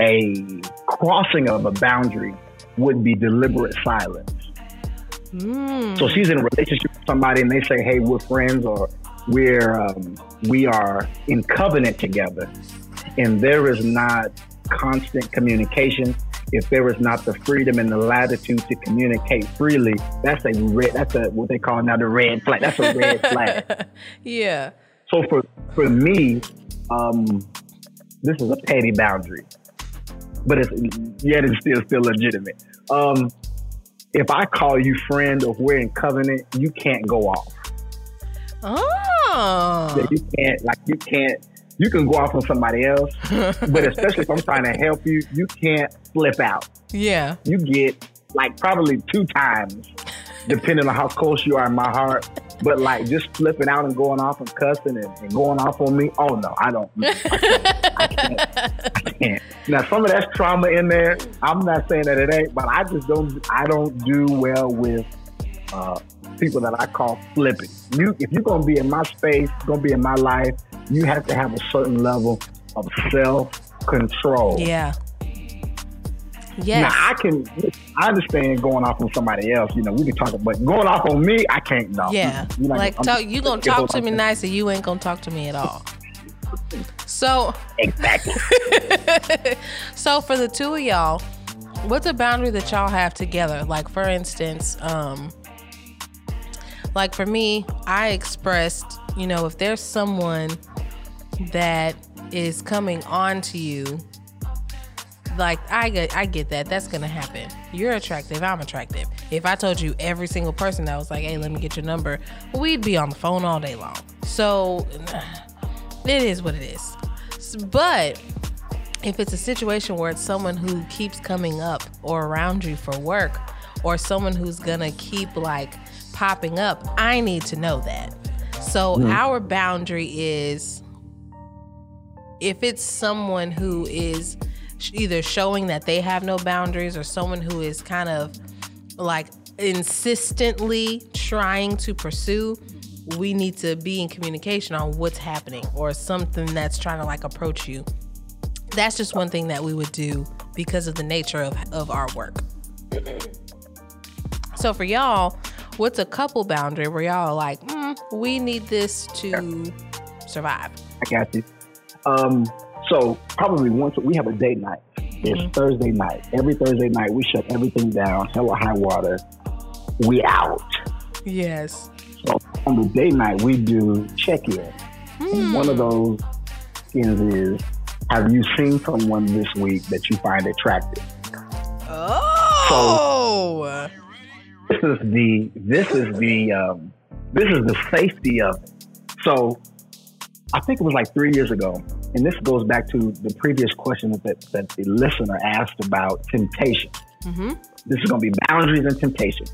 Speaker 2: a crossing of a boundary would be deliberate silence.
Speaker 1: mm.
Speaker 2: So she's in a relationship with somebody, and they say, "Hey, we're friends," or "We're um, we are in covenant together," and there is not constant communication. If there is not the freedom and the latitude to communicate freely, that's a red. That's a what they call now the red flag. That's a red flag.
Speaker 1: yeah
Speaker 2: So for for me, um, this is a petty boundary, but it's yet it's still still legitimate. Um, if I call you friend or we're in covenant, you can't go off.
Speaker 1: oh
Speaker 2: You can't like you can't. You can go off on somebody else, but especially if I'm trying to help you, you can't flip out.
Speaker 1: yeah
Speaker 2: You get like probably two times, depending on how close you are in my heart. But like just flipping out and going off and cussing and, and going off on me, oh no, I don't. I. I can't. I can't. Now some of that's trauma in there. I'm not saying that it ain't, but I just don't. I don't do well with uh, people that I call flipping. You, if you're gonna be in my space, gonna be in my life, you have to have a certain level of self control.
Speaker 1: yeah yes
Speaker 2: Now I can, I understand going off on somebody else. You know, we can talk, but going off on me, I can't. No.
Speaker 1: Yeah.
Speaker 2: You're
Speaker 1: like
Speaker 2: I'm-
Speaker 1: talk, you gonna talk to me nice and you ain't gonna talk to me at all. So
Speaker 2: Exactly.
Speaker 1: so for the two of y'all, what's a boundary that y'all have together? Like for instance, um like for me, I expressed, you know, if there's someone that is coming on to you, like I get I get that. That's gonna happen. You're attractive, I'm attractive. If I told you every single person that was like, hey, let me get your number, we'd be on the phone all day long. So it is what it is. But if it's a situation where it's someone who keeps coming up or around you for work or someone who's gonna keep like popping up, I need to know that. So mm. our boundary is if it's someone who is either showing that they have no boundaries or someone who is kind of like insistently trying to pursue we need to be in communication on what's happening or something that's trying to like approach you that's just one thing that we would do because of the nature of, of our work so for y'all what's a couple boundary where y'all are like mm, we need this to survive
Speaker 2: I got you. Um, so probably once we have a date night. It's
Speaker 1: Mhm.
Speaker 2: Thursday night. Every Thursday night, we shut everything down. Hell or high water. We out.
Speaker 1: yes
Speaker 2: on the date night, we do check in. Mm. One of those skins is Have you seen someone this week that you find attractive?
Speaker 1: Oh.
Speaker 2: So, this is the this is the um, this is the safety of it. So I think it was like three years ago, and this goes back to the previous question that, that the listener asked about temptation. Mm-hmm. This is going to be boundaries and temptation.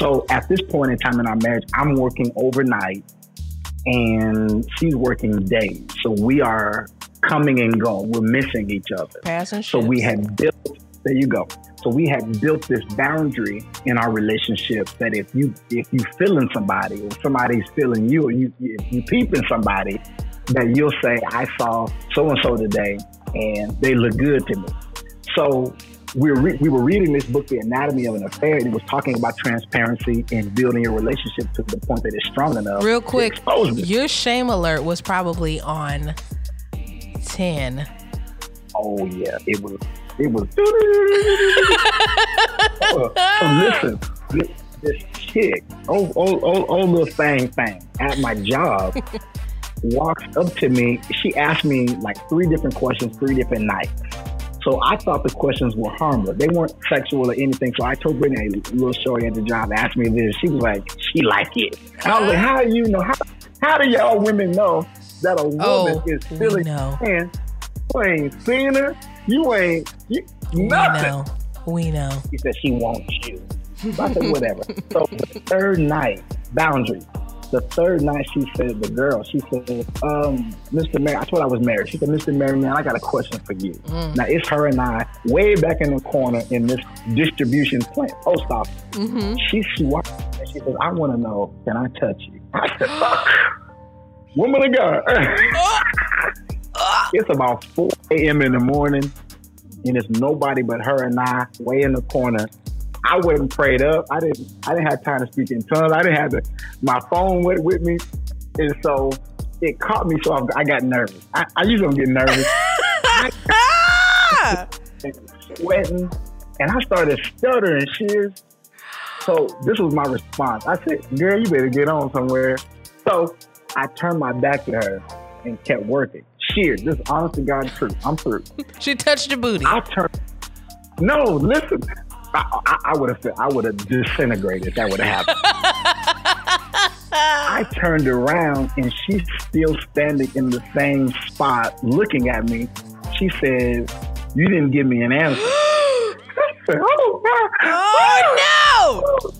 Speaker 2: So at this point in time in our marriage, I'm working overnight and she's working days. So we are coming and going. We're missing each other.
Speaker 1: Passing
Speaker 2: so we had built, there you go. So we had built this boundary in our relationship that if you if you feeling somebody or somebody's feeling you or you if you peeping somebody, that you'll say, I saw so and so today and they look good to me. So we were, re- we were reading this book, The Anatomy of an Affair, and it was talking about transparency and building a relationship to the point that it's strong enough.
Speaker 1: Real quick, your shame alert was probably on 10.
Speaker 2: Oh, yeah. It was, it was. Oh, so listen, this, this chick, oh, oh, oh, oh, little thing, thing, at my job, walks up to me. She asked me like three different questions, three different nights. So I thought the questions were harmless. They weren't sexual or anything. So I told Brittany, a little shorty at the job asked me this. She was like, she like it. And I was like, how do you know? How, how do y'all women know that a woman oh, is feeling man? You ain't seen her. You ain't you, nothing.
Speaker 1: We know. We know.
Speaker 2: She said she wants you. I said, whatever. so the third night, boundaries. The third night, she said, the girl, she said, um, Mr. Mary, I told I was married. She said, Mr. Merriman, I got a question for you. Mm. Now, it's her and I way back in the corner in this distribution plant, post office. Mm-hmm. She swiped and she said, I want to know, can I touch you? I said, woman of God. it's about 4 a.m. in the morning, and it's nobody but her and I way in the corner I wasn't prayed up. I didn't. I didn't have time to speak in tongues. I didn't have the, my phone with with me, and so it caught me. So I, I got nervous. I, I usually don't get nervous. sweating, and I started stuttering. Shears. So this was my response. I said, "Girl, you better get on somewhere." So I turned my back to her and kept working. Shears. This is honest to God truth. I'm through.
Speaker 1: she touched your booty.
Speaker 2: I turned. No, listen. I, I, would have I would have disintegrated. If that would have happened. I turned around and she's still standing in the same spot, looking at me. She says, "You didn't give me an answer."
Speaker 1: said, oh, oh
Speaker 2: no!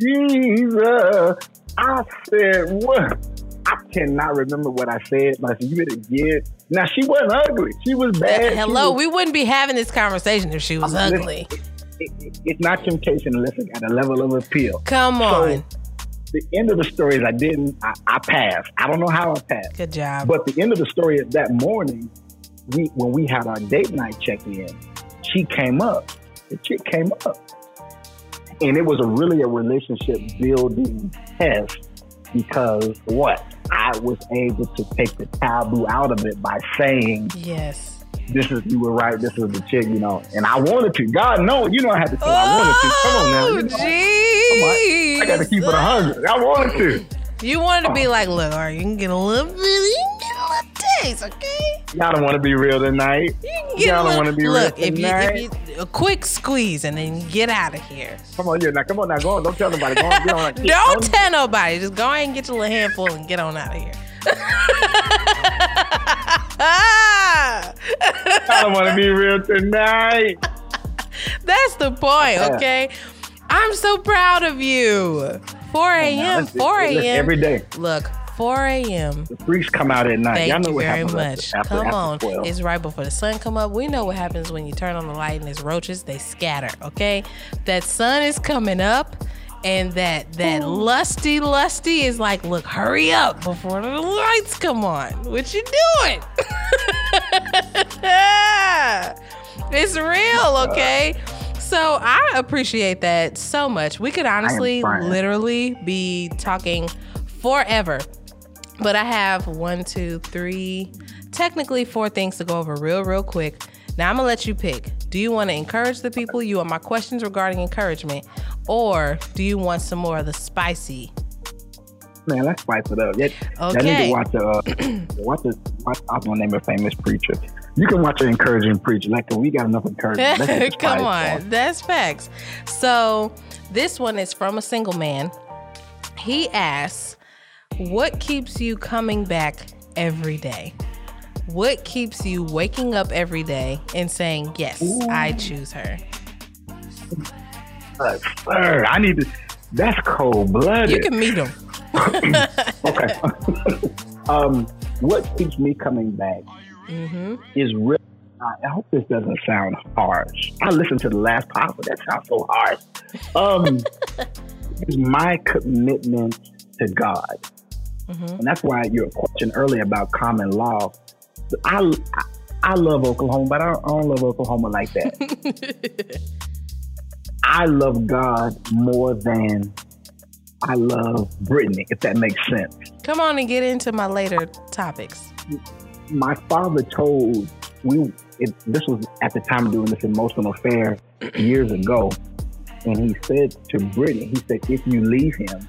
Speaker 2: Jesus! I said, "What?" I cannot remember what I said, but I said, "You better get." Now she wasn't ugly. She was bad.
Speaker 1: Hello,
Speaker 2: was,
Speaker 1: we wouldn't be having this conversation if she was I'm ugly.
Speaker 2: It, it's not temptation unless it got a level of appeal.
Speaker 1: Come on.
Speaker 2: So, the end of the story is I didn't, I, I, passed. I don't know how I passed.
Speaker 1: Good job.
Speaker 2: But the end of the story is that morning, we when we had our date night check in, she came up. The chick came up. And it was a really a relationship building test because what? I was able to take the taboo out of it by saying,
Speaker 1: Yes
Speaker 2: this is you were right, this was the chick, you know. And I wanted to. God no, you know I had to say oh, I wanted to. Come on now. You oh, know? Come on. I got to keep it a hundred. I wanted
Speaker 1: to. You wanted to be like, look, all right, you can get a little bit, you can get a little taste, okay?
Speaker 2: Y'all don't want to be real tonight. You all don't want to be
Speaker 1: look,
Speaker 2: real tonight.
Speaker 1: If you, if you, a quick squeeze and then get out of here.
Speaker 2: Come on, yeah, now come on now, go on. Don't tell nobody. Go on, get on.
Speaker 1: don't, don't tell nobody. Just go ahead and get your little handful and get on out of here.
Speaker 2: I don't want to be real tonight.
Speaker 1: That's the point, okay? I'm so proud of you. 4 a.m. 4 a.m.
Speaker 2: Every day.
Speaker 1: Look, 4 a.m.
Speaker 2: The freaks come out at night.
Speaker 1: Thank
Speaker 2: Y'all know
Speaker 1: you
Speaker 2: what
Speaker 1: very
Speaker 2: happens
Speaker 1: much.
Speaker 2: After,
Speaker 1: come
Speaker 2: after
Speaker 1: on.
Speaker 2: 12.
Speaker 1: It's right before the sun come up. We know what happens when you turn on the light and there's roaches. They scatter, okay? That sun is coming up and that that lusty lusty is like, look, hurry up before the lights come on. What you doing? it's real, okay? So I appreciate that so much. We could honestly, literally be talking forever. But I have one, two, three, technically four things to go over real, real quick. Now I'm gonna let you pick. Do you want to encourage the people? You want my questions regarding encouragement, or do you want some more of the spicy
Speaker 2: Man, let's spice it up. Yeah,
Speaker 1: Okay.
Speaker 2: Y'all need to watch a uh, watch a watch. I was gonna name a famous preacher. You can watch an encouraging preacher. Like we got enough encouragement.
Speaker 1: Come on,
Speaker 2: up.
Speaker 1: that's facts. So this one is from a single man. He asks, "What keeps you coming back every day? What keeps you waking up every day and saying, yes, I choose her?"
Speaker 2: Uh, sir, I need to. That's cold blooded.
Speaker 1: You can meet him.
Speaker 2: okay. um, what keeps me coming back
Speaker 1: hmm
Speaker 2: is really. I hope this doesn't sound harsh. I listened to the last part, but that sounds so harsh. Um, is my commitment to God,
Speaker 1: hmm
Speaker 2: and that's why your question earlier about common law. I, I, love Oklahoma, but I don't, I don't love Oklahoma like that. I love God more than I love Brittany, if that makes sense.
Speaker 1: Come on and get into my later topics.
Speaker 2: my father told we it, this was at the time of doing this emotional affair years ago and he said to brittany he said if you leave him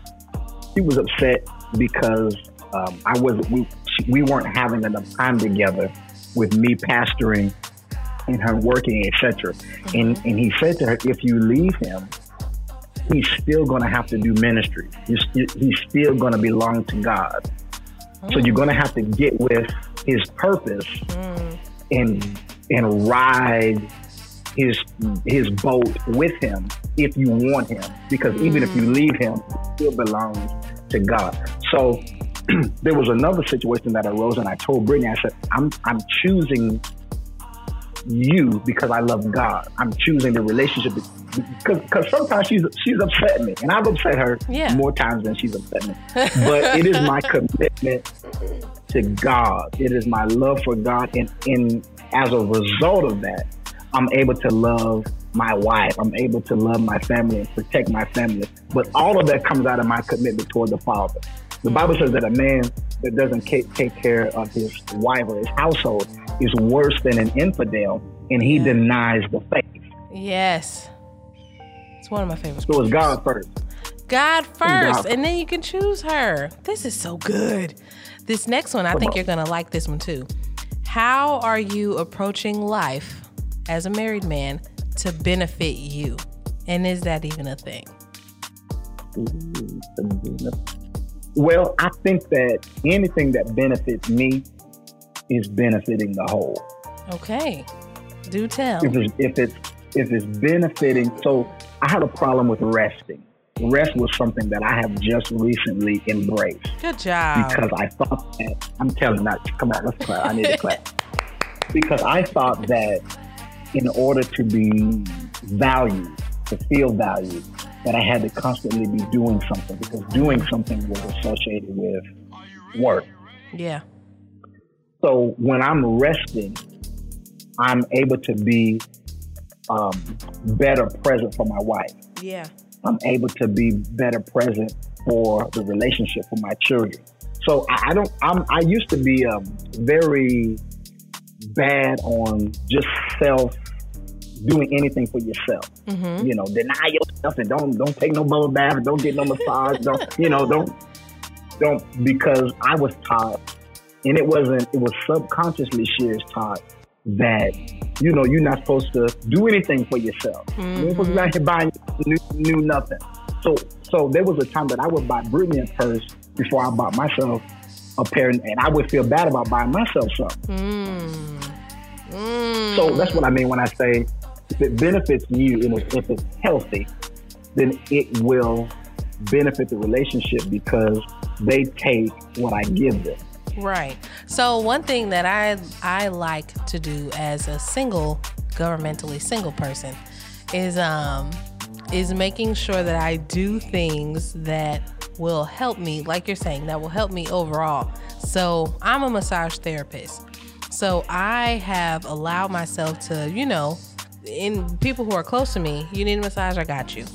Speaker 2: he was upset because um, i wasn't we, we weren't having enough time together with me pastoring and her working etc and, and he said to her if you leave him he's still going to have to do ministry. He's, still going to belong to god. So you're going to have to get with his purpose
Speaker 1: Mm.
Speaker 2: and and ride his his boat with him if you want him. Because even if you leave him he still belongs to God. So there was another situation that arose and I told Brittany I said I'm I'm choosing you because I love God. I'm choosing the relationship because because sometimes she's she's upset me and I've upset her
Speaker 1: Yeah.
Speaker 2: more times than she's upset me. But it is my commitment to God. It is my love for God, and, and as a result of that, I'm able to love my wife. I'm able to love my family and protect my family. But all of that comes out of my commitment toward the Father. The mm-hmm. Bible says that a man that doesn't take care of his wife or his household is worse than an infidel, and he
Speaker 1: Yeah.
Speaker 2: denies the faith.
Speaker 1: Yes. It's one of my favorites.
Speaker 2: So it's God first.
Speaker 1: God first,
Speaker 2: God.
Speaker 1: and then you can choose her. This is so good. This next one, I think you're going to like this one too. How are you approaching life as a married man to benefit you? And is that even a thing?
Speaker 2: Well, I think that anything that benefits me is benefiting the whole.
Speaker 1: Okay. Do tell.
Speaker 2: If it's if it's if it's benefiting, so I had a problem with resting. Rest was something that I have just recently embraced
Speaker 1: Good job.
Speaker 2: because I thought that I'm telling you, not come on, let's clap. I need to clap because I thought that in order to be valued, to feel valued, that I had to constantly be doing something because doing something was associated with work.
Speaker 1: yeah.
Speaker 2: So when I'm resting, I'm able to be um, better present for my wife.
Speaker 1: Yeah.
Speaker 2: I'm able to be better present for the relationship for my children. So I, I don't. I'm. I used to be um, very bad on just self doing anything for yourself.
Speaker 1: Mm-hmm.
Speaker 2: You know, deny yourself and don't don't take no bubble bath, don't get no massage, don't you know, don't don't because I was taught, and it wasn't. It was subconsciously Shears taught that you know you're not supposed to do anything for yourself. You're supposed to be out here buying new, new nothing. So so there was a time that I would buy Brittany a purse before I bought myself a pair, and I would feel bad about buying myself something.
Speaker 1: Mm. Mm.
Speaker 2: So that's what I mean when I say it benefits you and if if it's healthy, then it will benefit the relationship because they take what I give them.
Speaker 1: Right. So one thing that I I like to do as a single governmentally single person is um is making sure that I do things that will help me like you're saying that will help me overall. So I'm a massage therapist. So I have allowed myself to, you know, in people who are close to me, you need a massage, I got you.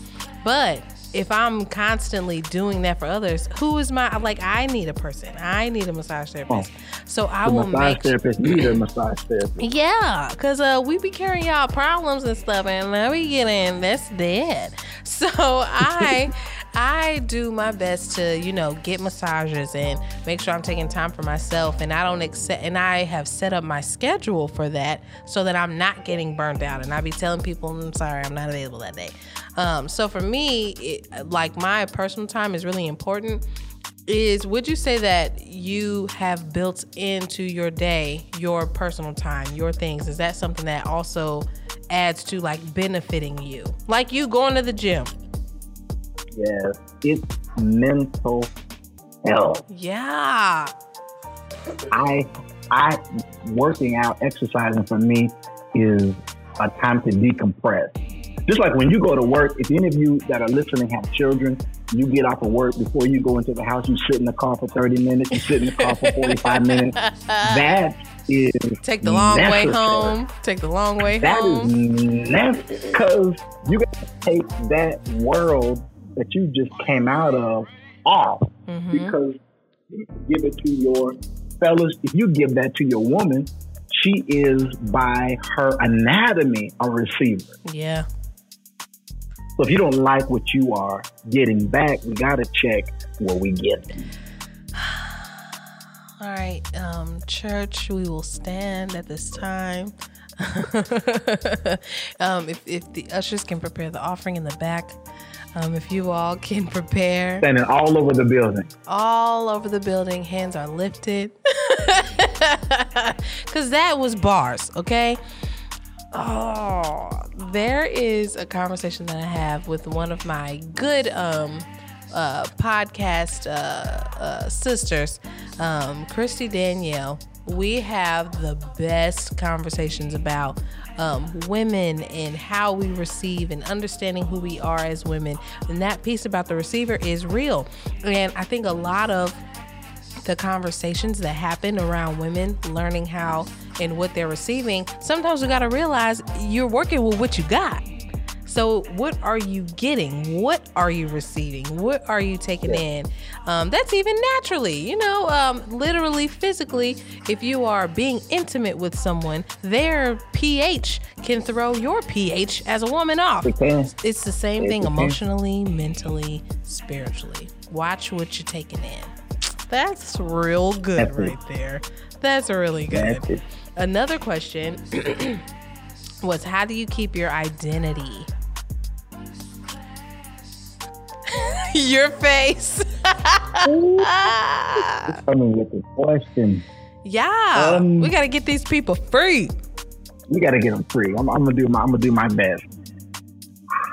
Speaker 1: But if I'm constantly doing that for others, who is my like? I need a person. I need a massage therapist. So I
Speaker 2: The
Speaker 1: will
Speaker 2: massage
Speaker 1: make
Speaker 2: therapist need a massage therapist.
Speaker 1: yeah, cause uh, we be carrying y'all problems and stuff, and now we get in, that's dead. So I, I do my best to, you know, get massages and make sure I'm taking time for myself. And I don't accept, and I have set up my schedule for that so that I'm not getting burned out. And I be telling people, I'm sorry, I'm not available that day. Um, so for me, it, like my personal time is really important. Is would you say that you have built into your day your personal time, your things? Is that something that also adds to like benefiting you? Like you going to the gym,
Speaker 2: Yes, it's mental health.
Speaker 1: Yeah.
Speaker 2: I, I, working out, exercising for me is a time to decompress. Just like when you go to work, if any of you that are listening have children, you get off of work before you go into the house, you sit in the car for 30 minutes, you sit in the car for 45 minutes. That is
Speaker 1: take the long
Speaker 2: necessary.
Speaker 1: way home. Take the long way
Speaker 2: That
Speaker 1: home.
Speaker 2: is necessary because you got to take that world that you just came out of off
Speaker 1: Mhm.
Speaker 2: because you give it to your fellas. If you give that to your woman, she is by her anatomy a receiver.
Speaker 1: Yeah.
Speaker 2: So if you don't like what you are getting back, we got to check what we get.
Speaker 1: All right, um, church, we will stand at this time. um, if, if the ushers can prepare the offering in the back, um, if you all can prepare
Speaker 2: Standing all over the building.
Speaker 1: all over the building, hands are lifted. Because that was bars, okay? Oh, there is a conversation that I have with one of my good um, uh, podcast uh, uh, sisters, um, Christy Danielle. We have the best conversations about um, women and how we receive and understanding who we are as women. And that piece about the receiver is real. And I think a lot of the conversations that happen around women learning how and what they're receiving, sometimes we got to realize you're working with what you got. So, what are you getting? What are you receiving? What are you taking in? Um, that's even naturally, you know, um, literally, physically. If you are being intimate with someone, their pH can throw your pH as a woman off. It's the same thing
Speaker 2: can.
Speaker 1: emotionally, mentally, spiritually. Watch what you're taking in. That's real good
Speaker 2: That's it.
Speaker 1: right there. That's really good.
Speaker 2: That's.
Speaker 1: Another question was how do you keep your identity? your face.
Speaker 2: Coming with the question.
Speaker 1: yeah.
Speaker 2: Um,
Speaker 1: we got to get these people free.
Speaker 2: We got to get them free. I'm, I'm gonna do my. I'm gonna do my best.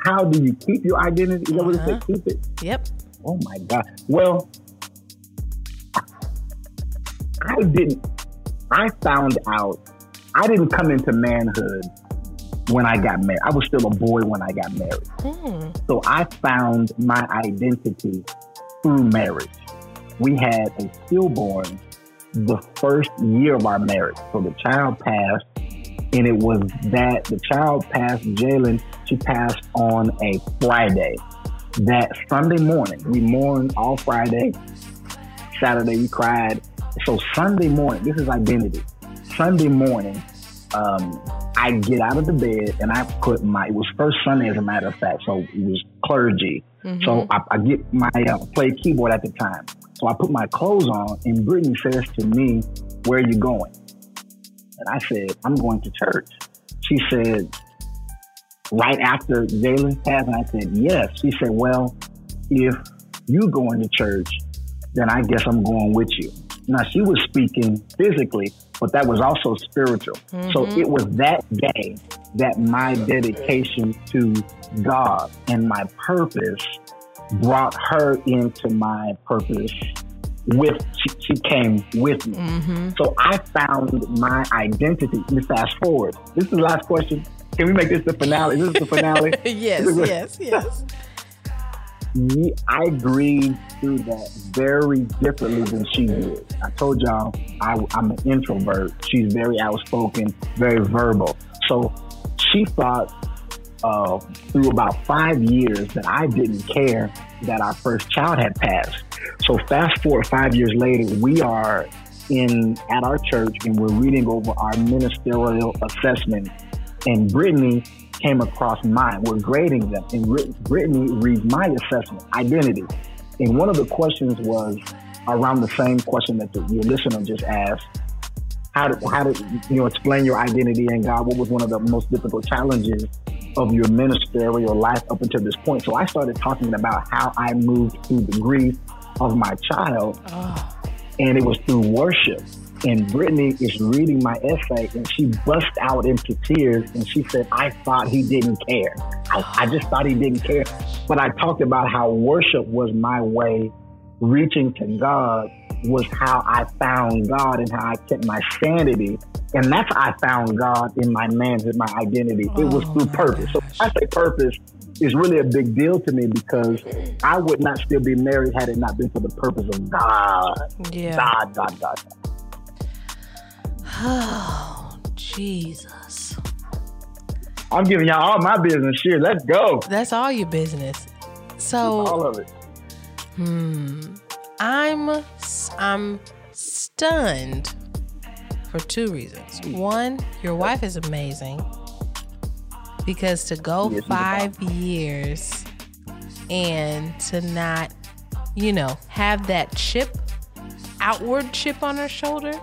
Speaker 2: How do you keep your identity? Is that what it
Speaker 1: Uh-huh.
Speaker 2: said? Keep it.
Speaker 1: Yep.
Speaker 2: Oh my God. Well, I didn't, I found out, I didn't come into manhood when I got married. I was still a boy when I got married.
Speaker 1: Hmm.
Speaker 2: So I found my identity through marriage. We had a stillborn the first year of our marriage. So the child passed, and it was that the child passed, Jalen, she passed on a Friday. That Sunday morning, we mourned all Friday. Saturday, we cried. So Sunday morning, this is identity. Sunday morning, um, I get out of the bed and I put my, it was first Sunday as a matter of fact, so it was clergy.
Speaker 1: Mhm.
Speaker 2: So I, I get my, uh, play keyboard at the time. So I put my clothes on and Brittany says to me, where are you going? And I said, I'm going to church. She said, right after Jalen passed, and I said, yes. She said, well, if you're going to church, then I guess I'm going with you. Now she was speaking physically, but that was also spiritual. So
Speaker 1: Mhm.
Speaker 2: it was that day that my dedication to God and my purpose brought her into my purpose with she, she came with me.
Speaker 1: Mm-hmm.
Speaker 2: So I found my identity. Let me fast forward. This is the last question. Can we make this the finale? Is this the finale?
Speaker 1: yes, yes, yes.
Speaker 2: I grieved through that very differently than she did. I told y'all I, I'm an introvert. She's very outspoken, very verbal. So she thought uh, through about five years that I didn't care that our first child had passed. So fast forward five years later, we are in at our church and we're reading over our ministerial assessment. And Brittany came across mine. We're grading them, and Brittany reads my assessment, identity. And one of the questions was around the same question that the, your listener just asked. How did, how did you know explain your identity in God? What was one of the most difficult challenges of your ministerial life up until this point? So I started talking about how I moved through the grief of my child, oh. and it was through worship and Brittany is reading my essay and she bust out into tears and she said, I thought he didn't care. I, I just thought he didn't care. But I talked about how worship was my way, reaching to God was how I found God and how I kept my sanity. And that's how I found God in my man's in my identity. It was through oh purpose. So I say purpose is really a big deal to me because I would not still be married had it not been for the purpose of God. Yeah. God, God, God.
Speaker 1: Oh, Jesus.
Speaker 2: I'm giving y'all all my business here. Let's go.
Speaker 1: That's all your business. So
Speaker 2: all of it.
Speaker 1: Hmm. I'm I'm stunned for two reasons. One, your wife is amazing. Because to go yes, five years and to not, you know, have that chip, outward chip on her shoulder,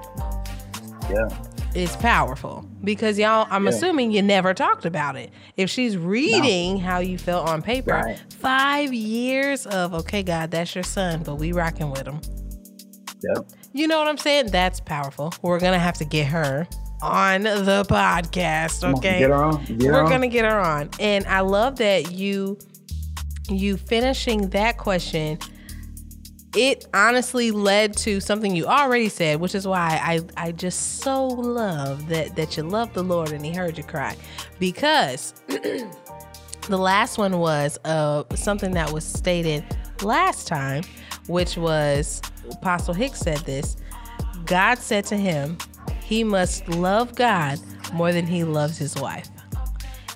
Speaker 2: yeah.
Speaker 1: It's powerful because y'all, I'm yeah. assuming you never talked about it. If she's reading no. how you felt on paper, right. five years of, okay, God, that's your son, but we rocking with him.
Speaker 2: Yep.
Speaker 1: You know what I'm saying? That's powerful. We're going to have to get her on the podcast, okay?
Speaker 2: Get her on. Get
Speaker 1: We're going to get her on. And I love that you you finishing that question it honestly led to something you already said, which is why I, I just so love that that you love the Lord and He heard you cry, because the last one was uh, something that was stated last time, which was Apostle Hicks said this. God said to him, he must love God more than he loves his wife.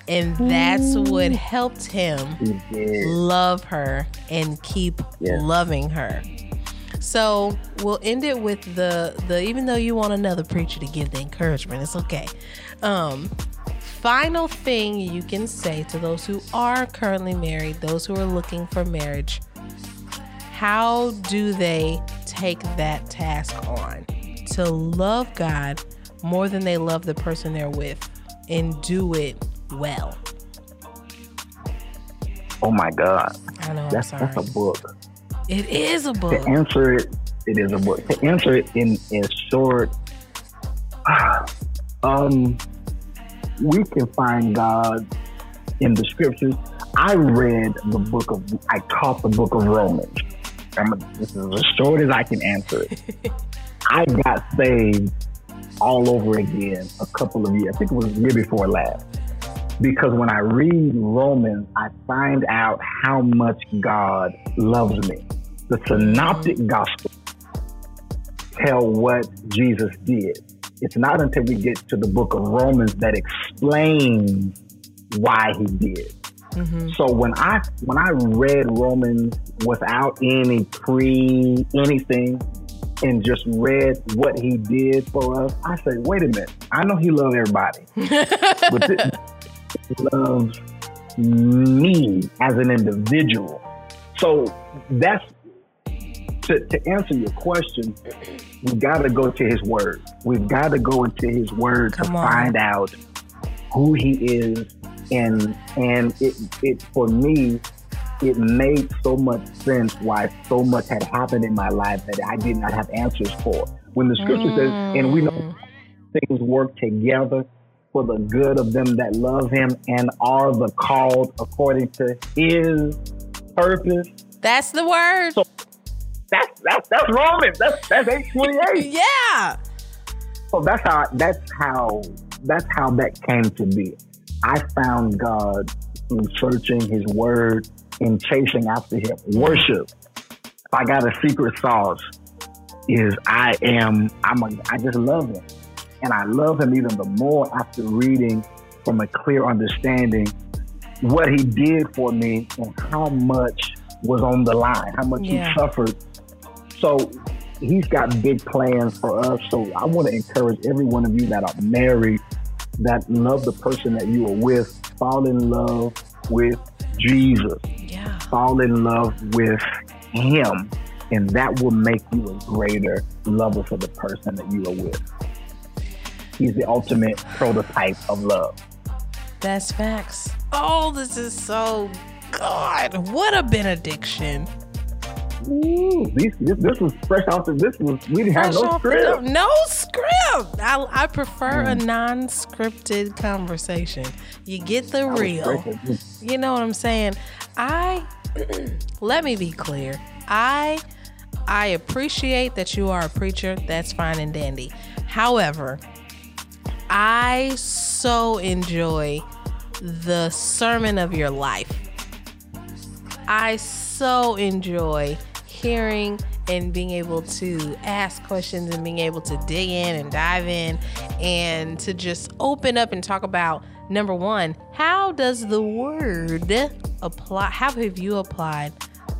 Speaker 1: And that's what helped him love her and keep yeah. loving her. So we'll end it with the the even though you want another preacher to give the encouragement, it's okay. Um, final thing you can say to those who are currently married, those who are looking for marriage, how do they take that task on to love God more than they love the person they're with and do it well?
Speaker 2: Oh my God.
Speaker 1: I know.
Speaker 2: That's, that's a book.
Speaker 1: It is a book.
Speaker 2: To answer it, it is a book. To answer it in, in short, um, we can find God in the scriptures. I read the book of, I taught the book of Romans. I'm a, this is as short as I can answer it. I got saved all over again a couple of years. I think it was the year before last because when I read Romans, I find out how much God loves me. The synoptic gospel tell what Jesus did. It's not until we get to the book of Romans that explains why he did. Mm-hmm. So when I when I read Romans without any pre anything and just read what he did for us, I say, wait a minute. I know he loves everybody, but this, loves me as an individual. So that's to, to answer your question. We got to go to His Word. We've got to go into His Word Come to on. find out who He is, and and it it for me it made so much sense why so much had happened in my life that I did not have answers for. When the scripture mm. says, and we know mm. things work together for the good of them that love him and are the called according to his purpose.
Speaker 1: That's the word.
Speaker 2: So that's that's that's Romans. That's that's eight twenty eight.
Speaker 1: yeah.
Speaker 2: So that's how that's how that's how that came to be. I found God in searching His Word and chasing after Him. Worship. If I got a secret sauce, is I am I'm a I just love Him. And I love him even the more after reading from a clear understanding what he did for me and how much was on the line, how much yeah. he suffered. So he's got big plans for us. So I want to encourage every one of you that are married, that love the person that you are with, fall in love with Jesus.
Speaker 1: Yeah.
Speaker 2: Fall in love with Him, and that will make you a greater lover for the person that you are with. He's the ultimate prototype of love.
Speaker 1: That's facts. Oh, this is so God. What a benediction.
Speaker 2: Ooh, this, this, this was fresh off the. This was we didn't have
Speaker 1: Fresh
Speaker 2: no
Speaker 1: off the
Speaker 2: script.
Speaker 1: No script. I, I prefer a
Speaker 2: Mm.
Speaker 1: non-scripted conversation. You get the real. You know what I'm saying? I let me be clear. I I appreciate that you are a preacher. That's fine and dandy. However, I so enjoy the sermon of your life. I so enjoy hearing and being able to ask questions and being able to dig in and dive in and to just open up and talk about number one, how does the word apply? How have you applied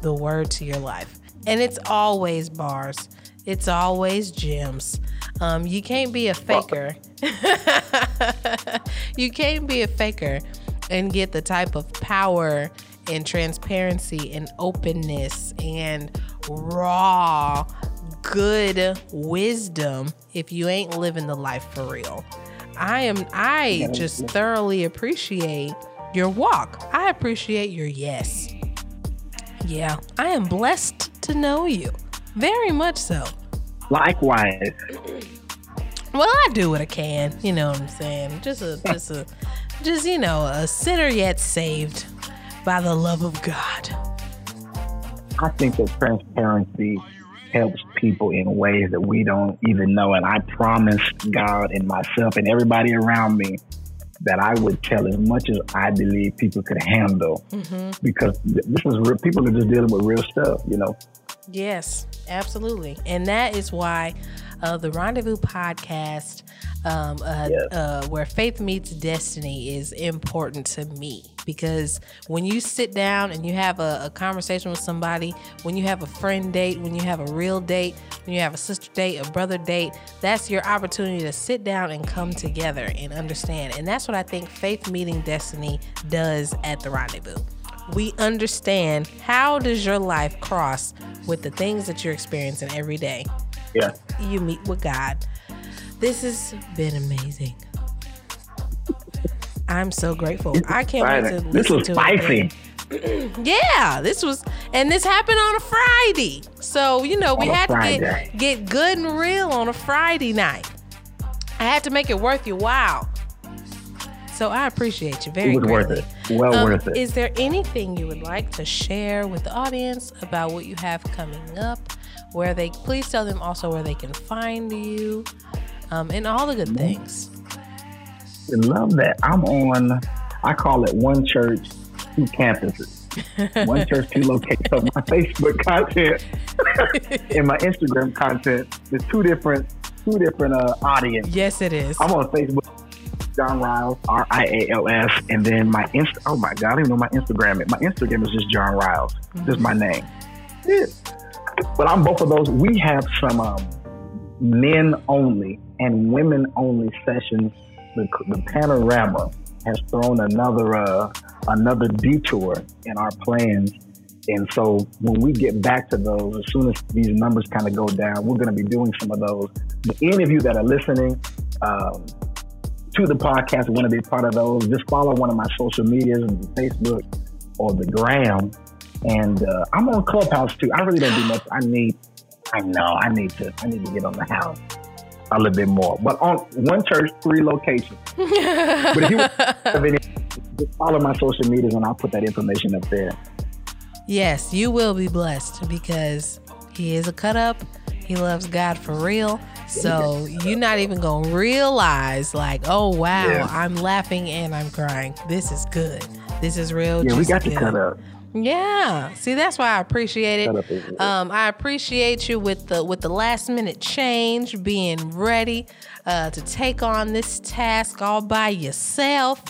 Speaker 1: the word to your life? And it's always bars, it's always gems. Um, you can't be a faker. you can't be a faker and get the type of power and transparency and openness and raw good wisdom if you ain't living the life for real. I am I just thoroughly appreciate your walk. I appreciate your yes. Yeah, I am blessed to know you. Very much so.
Speaker 2: Likewise,
Speaker 1: Well, I do what I can. You know what I'm saying? Just a, just a, just you know, a sinner yet saved by the love of God.
Speaker 2: I think that transparency helps people in ways that we don't even know. And I promised God and myself and everybody around me that I would tell as much as I believe people could handle mm-hmm. because this is real. People are just dealing with real stuff, you know.
Speaker 1: Yes, absolutely. And that is why uh, the Rendezvous podcast, um, uh,
Speaker 2: Yes.
Speaker 1: uh, where faith meets destiny, is important to me because when you sit down and you have a, a conversation with somebody, when you have a friend date, when you have a real date, when you have a sister date, a brother date, that's your opportunity to sit down and come together and understand. And that's what I think faith meeting destiny does at the Rendezvous we understand how does your life cross with the things that you're experiencing every day.
Speaker 2: Yeah.
Speaker 1: you meet with god. This has been amazing. I'm so grateful. I can't wait to
Speaker 2: This
Speaker 1: listen
Speaker 2: was
Speaker 1: to
Speaker 2: spicy.
Speaker 1: it yeah this was and this happened on a friday. So you know we had to get, get good and real on a friday night. I had to make it worth your while so i appreciate you very much.
Speaker 2: It was worth it. Well
Speaker 1: Um,
Speaker 2: worth it.
Speaker 1: Is there anything you would like to share with the audience about what you have coming up? Where they please tell them also where they can find you, um, and all the good things.
Speaker 2: I love that. I'm on, I call it one church, two campuses. one church, two locations. So my Facebook content and my Instagram content is two different, two different uh, audience.
Speaker 1: Yes, it is.
Speaker 2: I'm on Facebook, John Rials, R I A L S, and then my Insta. Oh my God, I don't even know my Instagram. My Instagram is just John Rials, just my name. Yeah. But I'm both of those. We have some um, men only and women only sessions. The, the panorama has thrown another uh, another detour in our plans. And so when we get back to those, as soon as these numbers kind of go down, we're going to be doing some of those. But any of you that are listening um, to the podcast, want to be part of those, just follow one of my social medias, Facebook or the Gram. And uh, I'm on Clubhouse too. I really don't do much. I need, I know, I need to, I need to get on the house a little bit more. But on one church, three locations. But if you have any, just follow my social medias, and I'll put that information up there.
Speaker 1: yes, you will be blessed because he is a cut up. He loves God for real. So you're not even gonna realize, like, oh wow,
Speaker 2: Yeah.
Speaker 1: I'm laughing and I'm crying. This is good. This is real.
Speaker 2: Yeah, we got to cut up.
Speaker 1: Yeah. See, that's why I appreciate it. Um, I appreciate you with the with the last minute change, being ready uh, to take on this task all by yourself.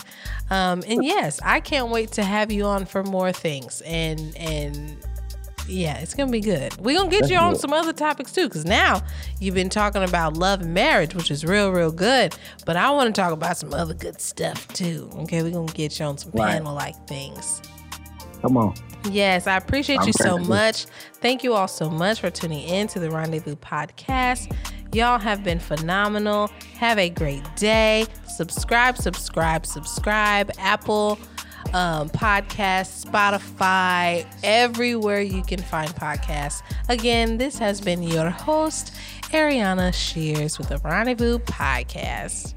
Speaker 1: Um, and yes, I can't wait to have you on for more things and and Yeah, it's gonna be good. We're gonna get
Speaker 2: Let's
Speaker 1: you on
Speaker 2: it.
Speaker 1: some other topics too, because now you've been talking about love and marriage, which is real, real good. But I want to talk about some other good stuff too. Okay, we're gonna get you on some
Speaker 2: Right.
Speaker 1: panel like things.
Speaker 2: Come on.
Speaker 1: Yes, I appreciate
Speaker 2: I'm
Speaker 1: you so much. Thank you all so much for tuning in to the Rendezvous podcast. Y'all have been phenomenal. Have a great day. Subscribe, subscribe, subscribe. Apple um, Podcasts, Spotify, everywhere you can find podcasts. Again, this has been your host, Areanna Shears with the Rendezvous podcast.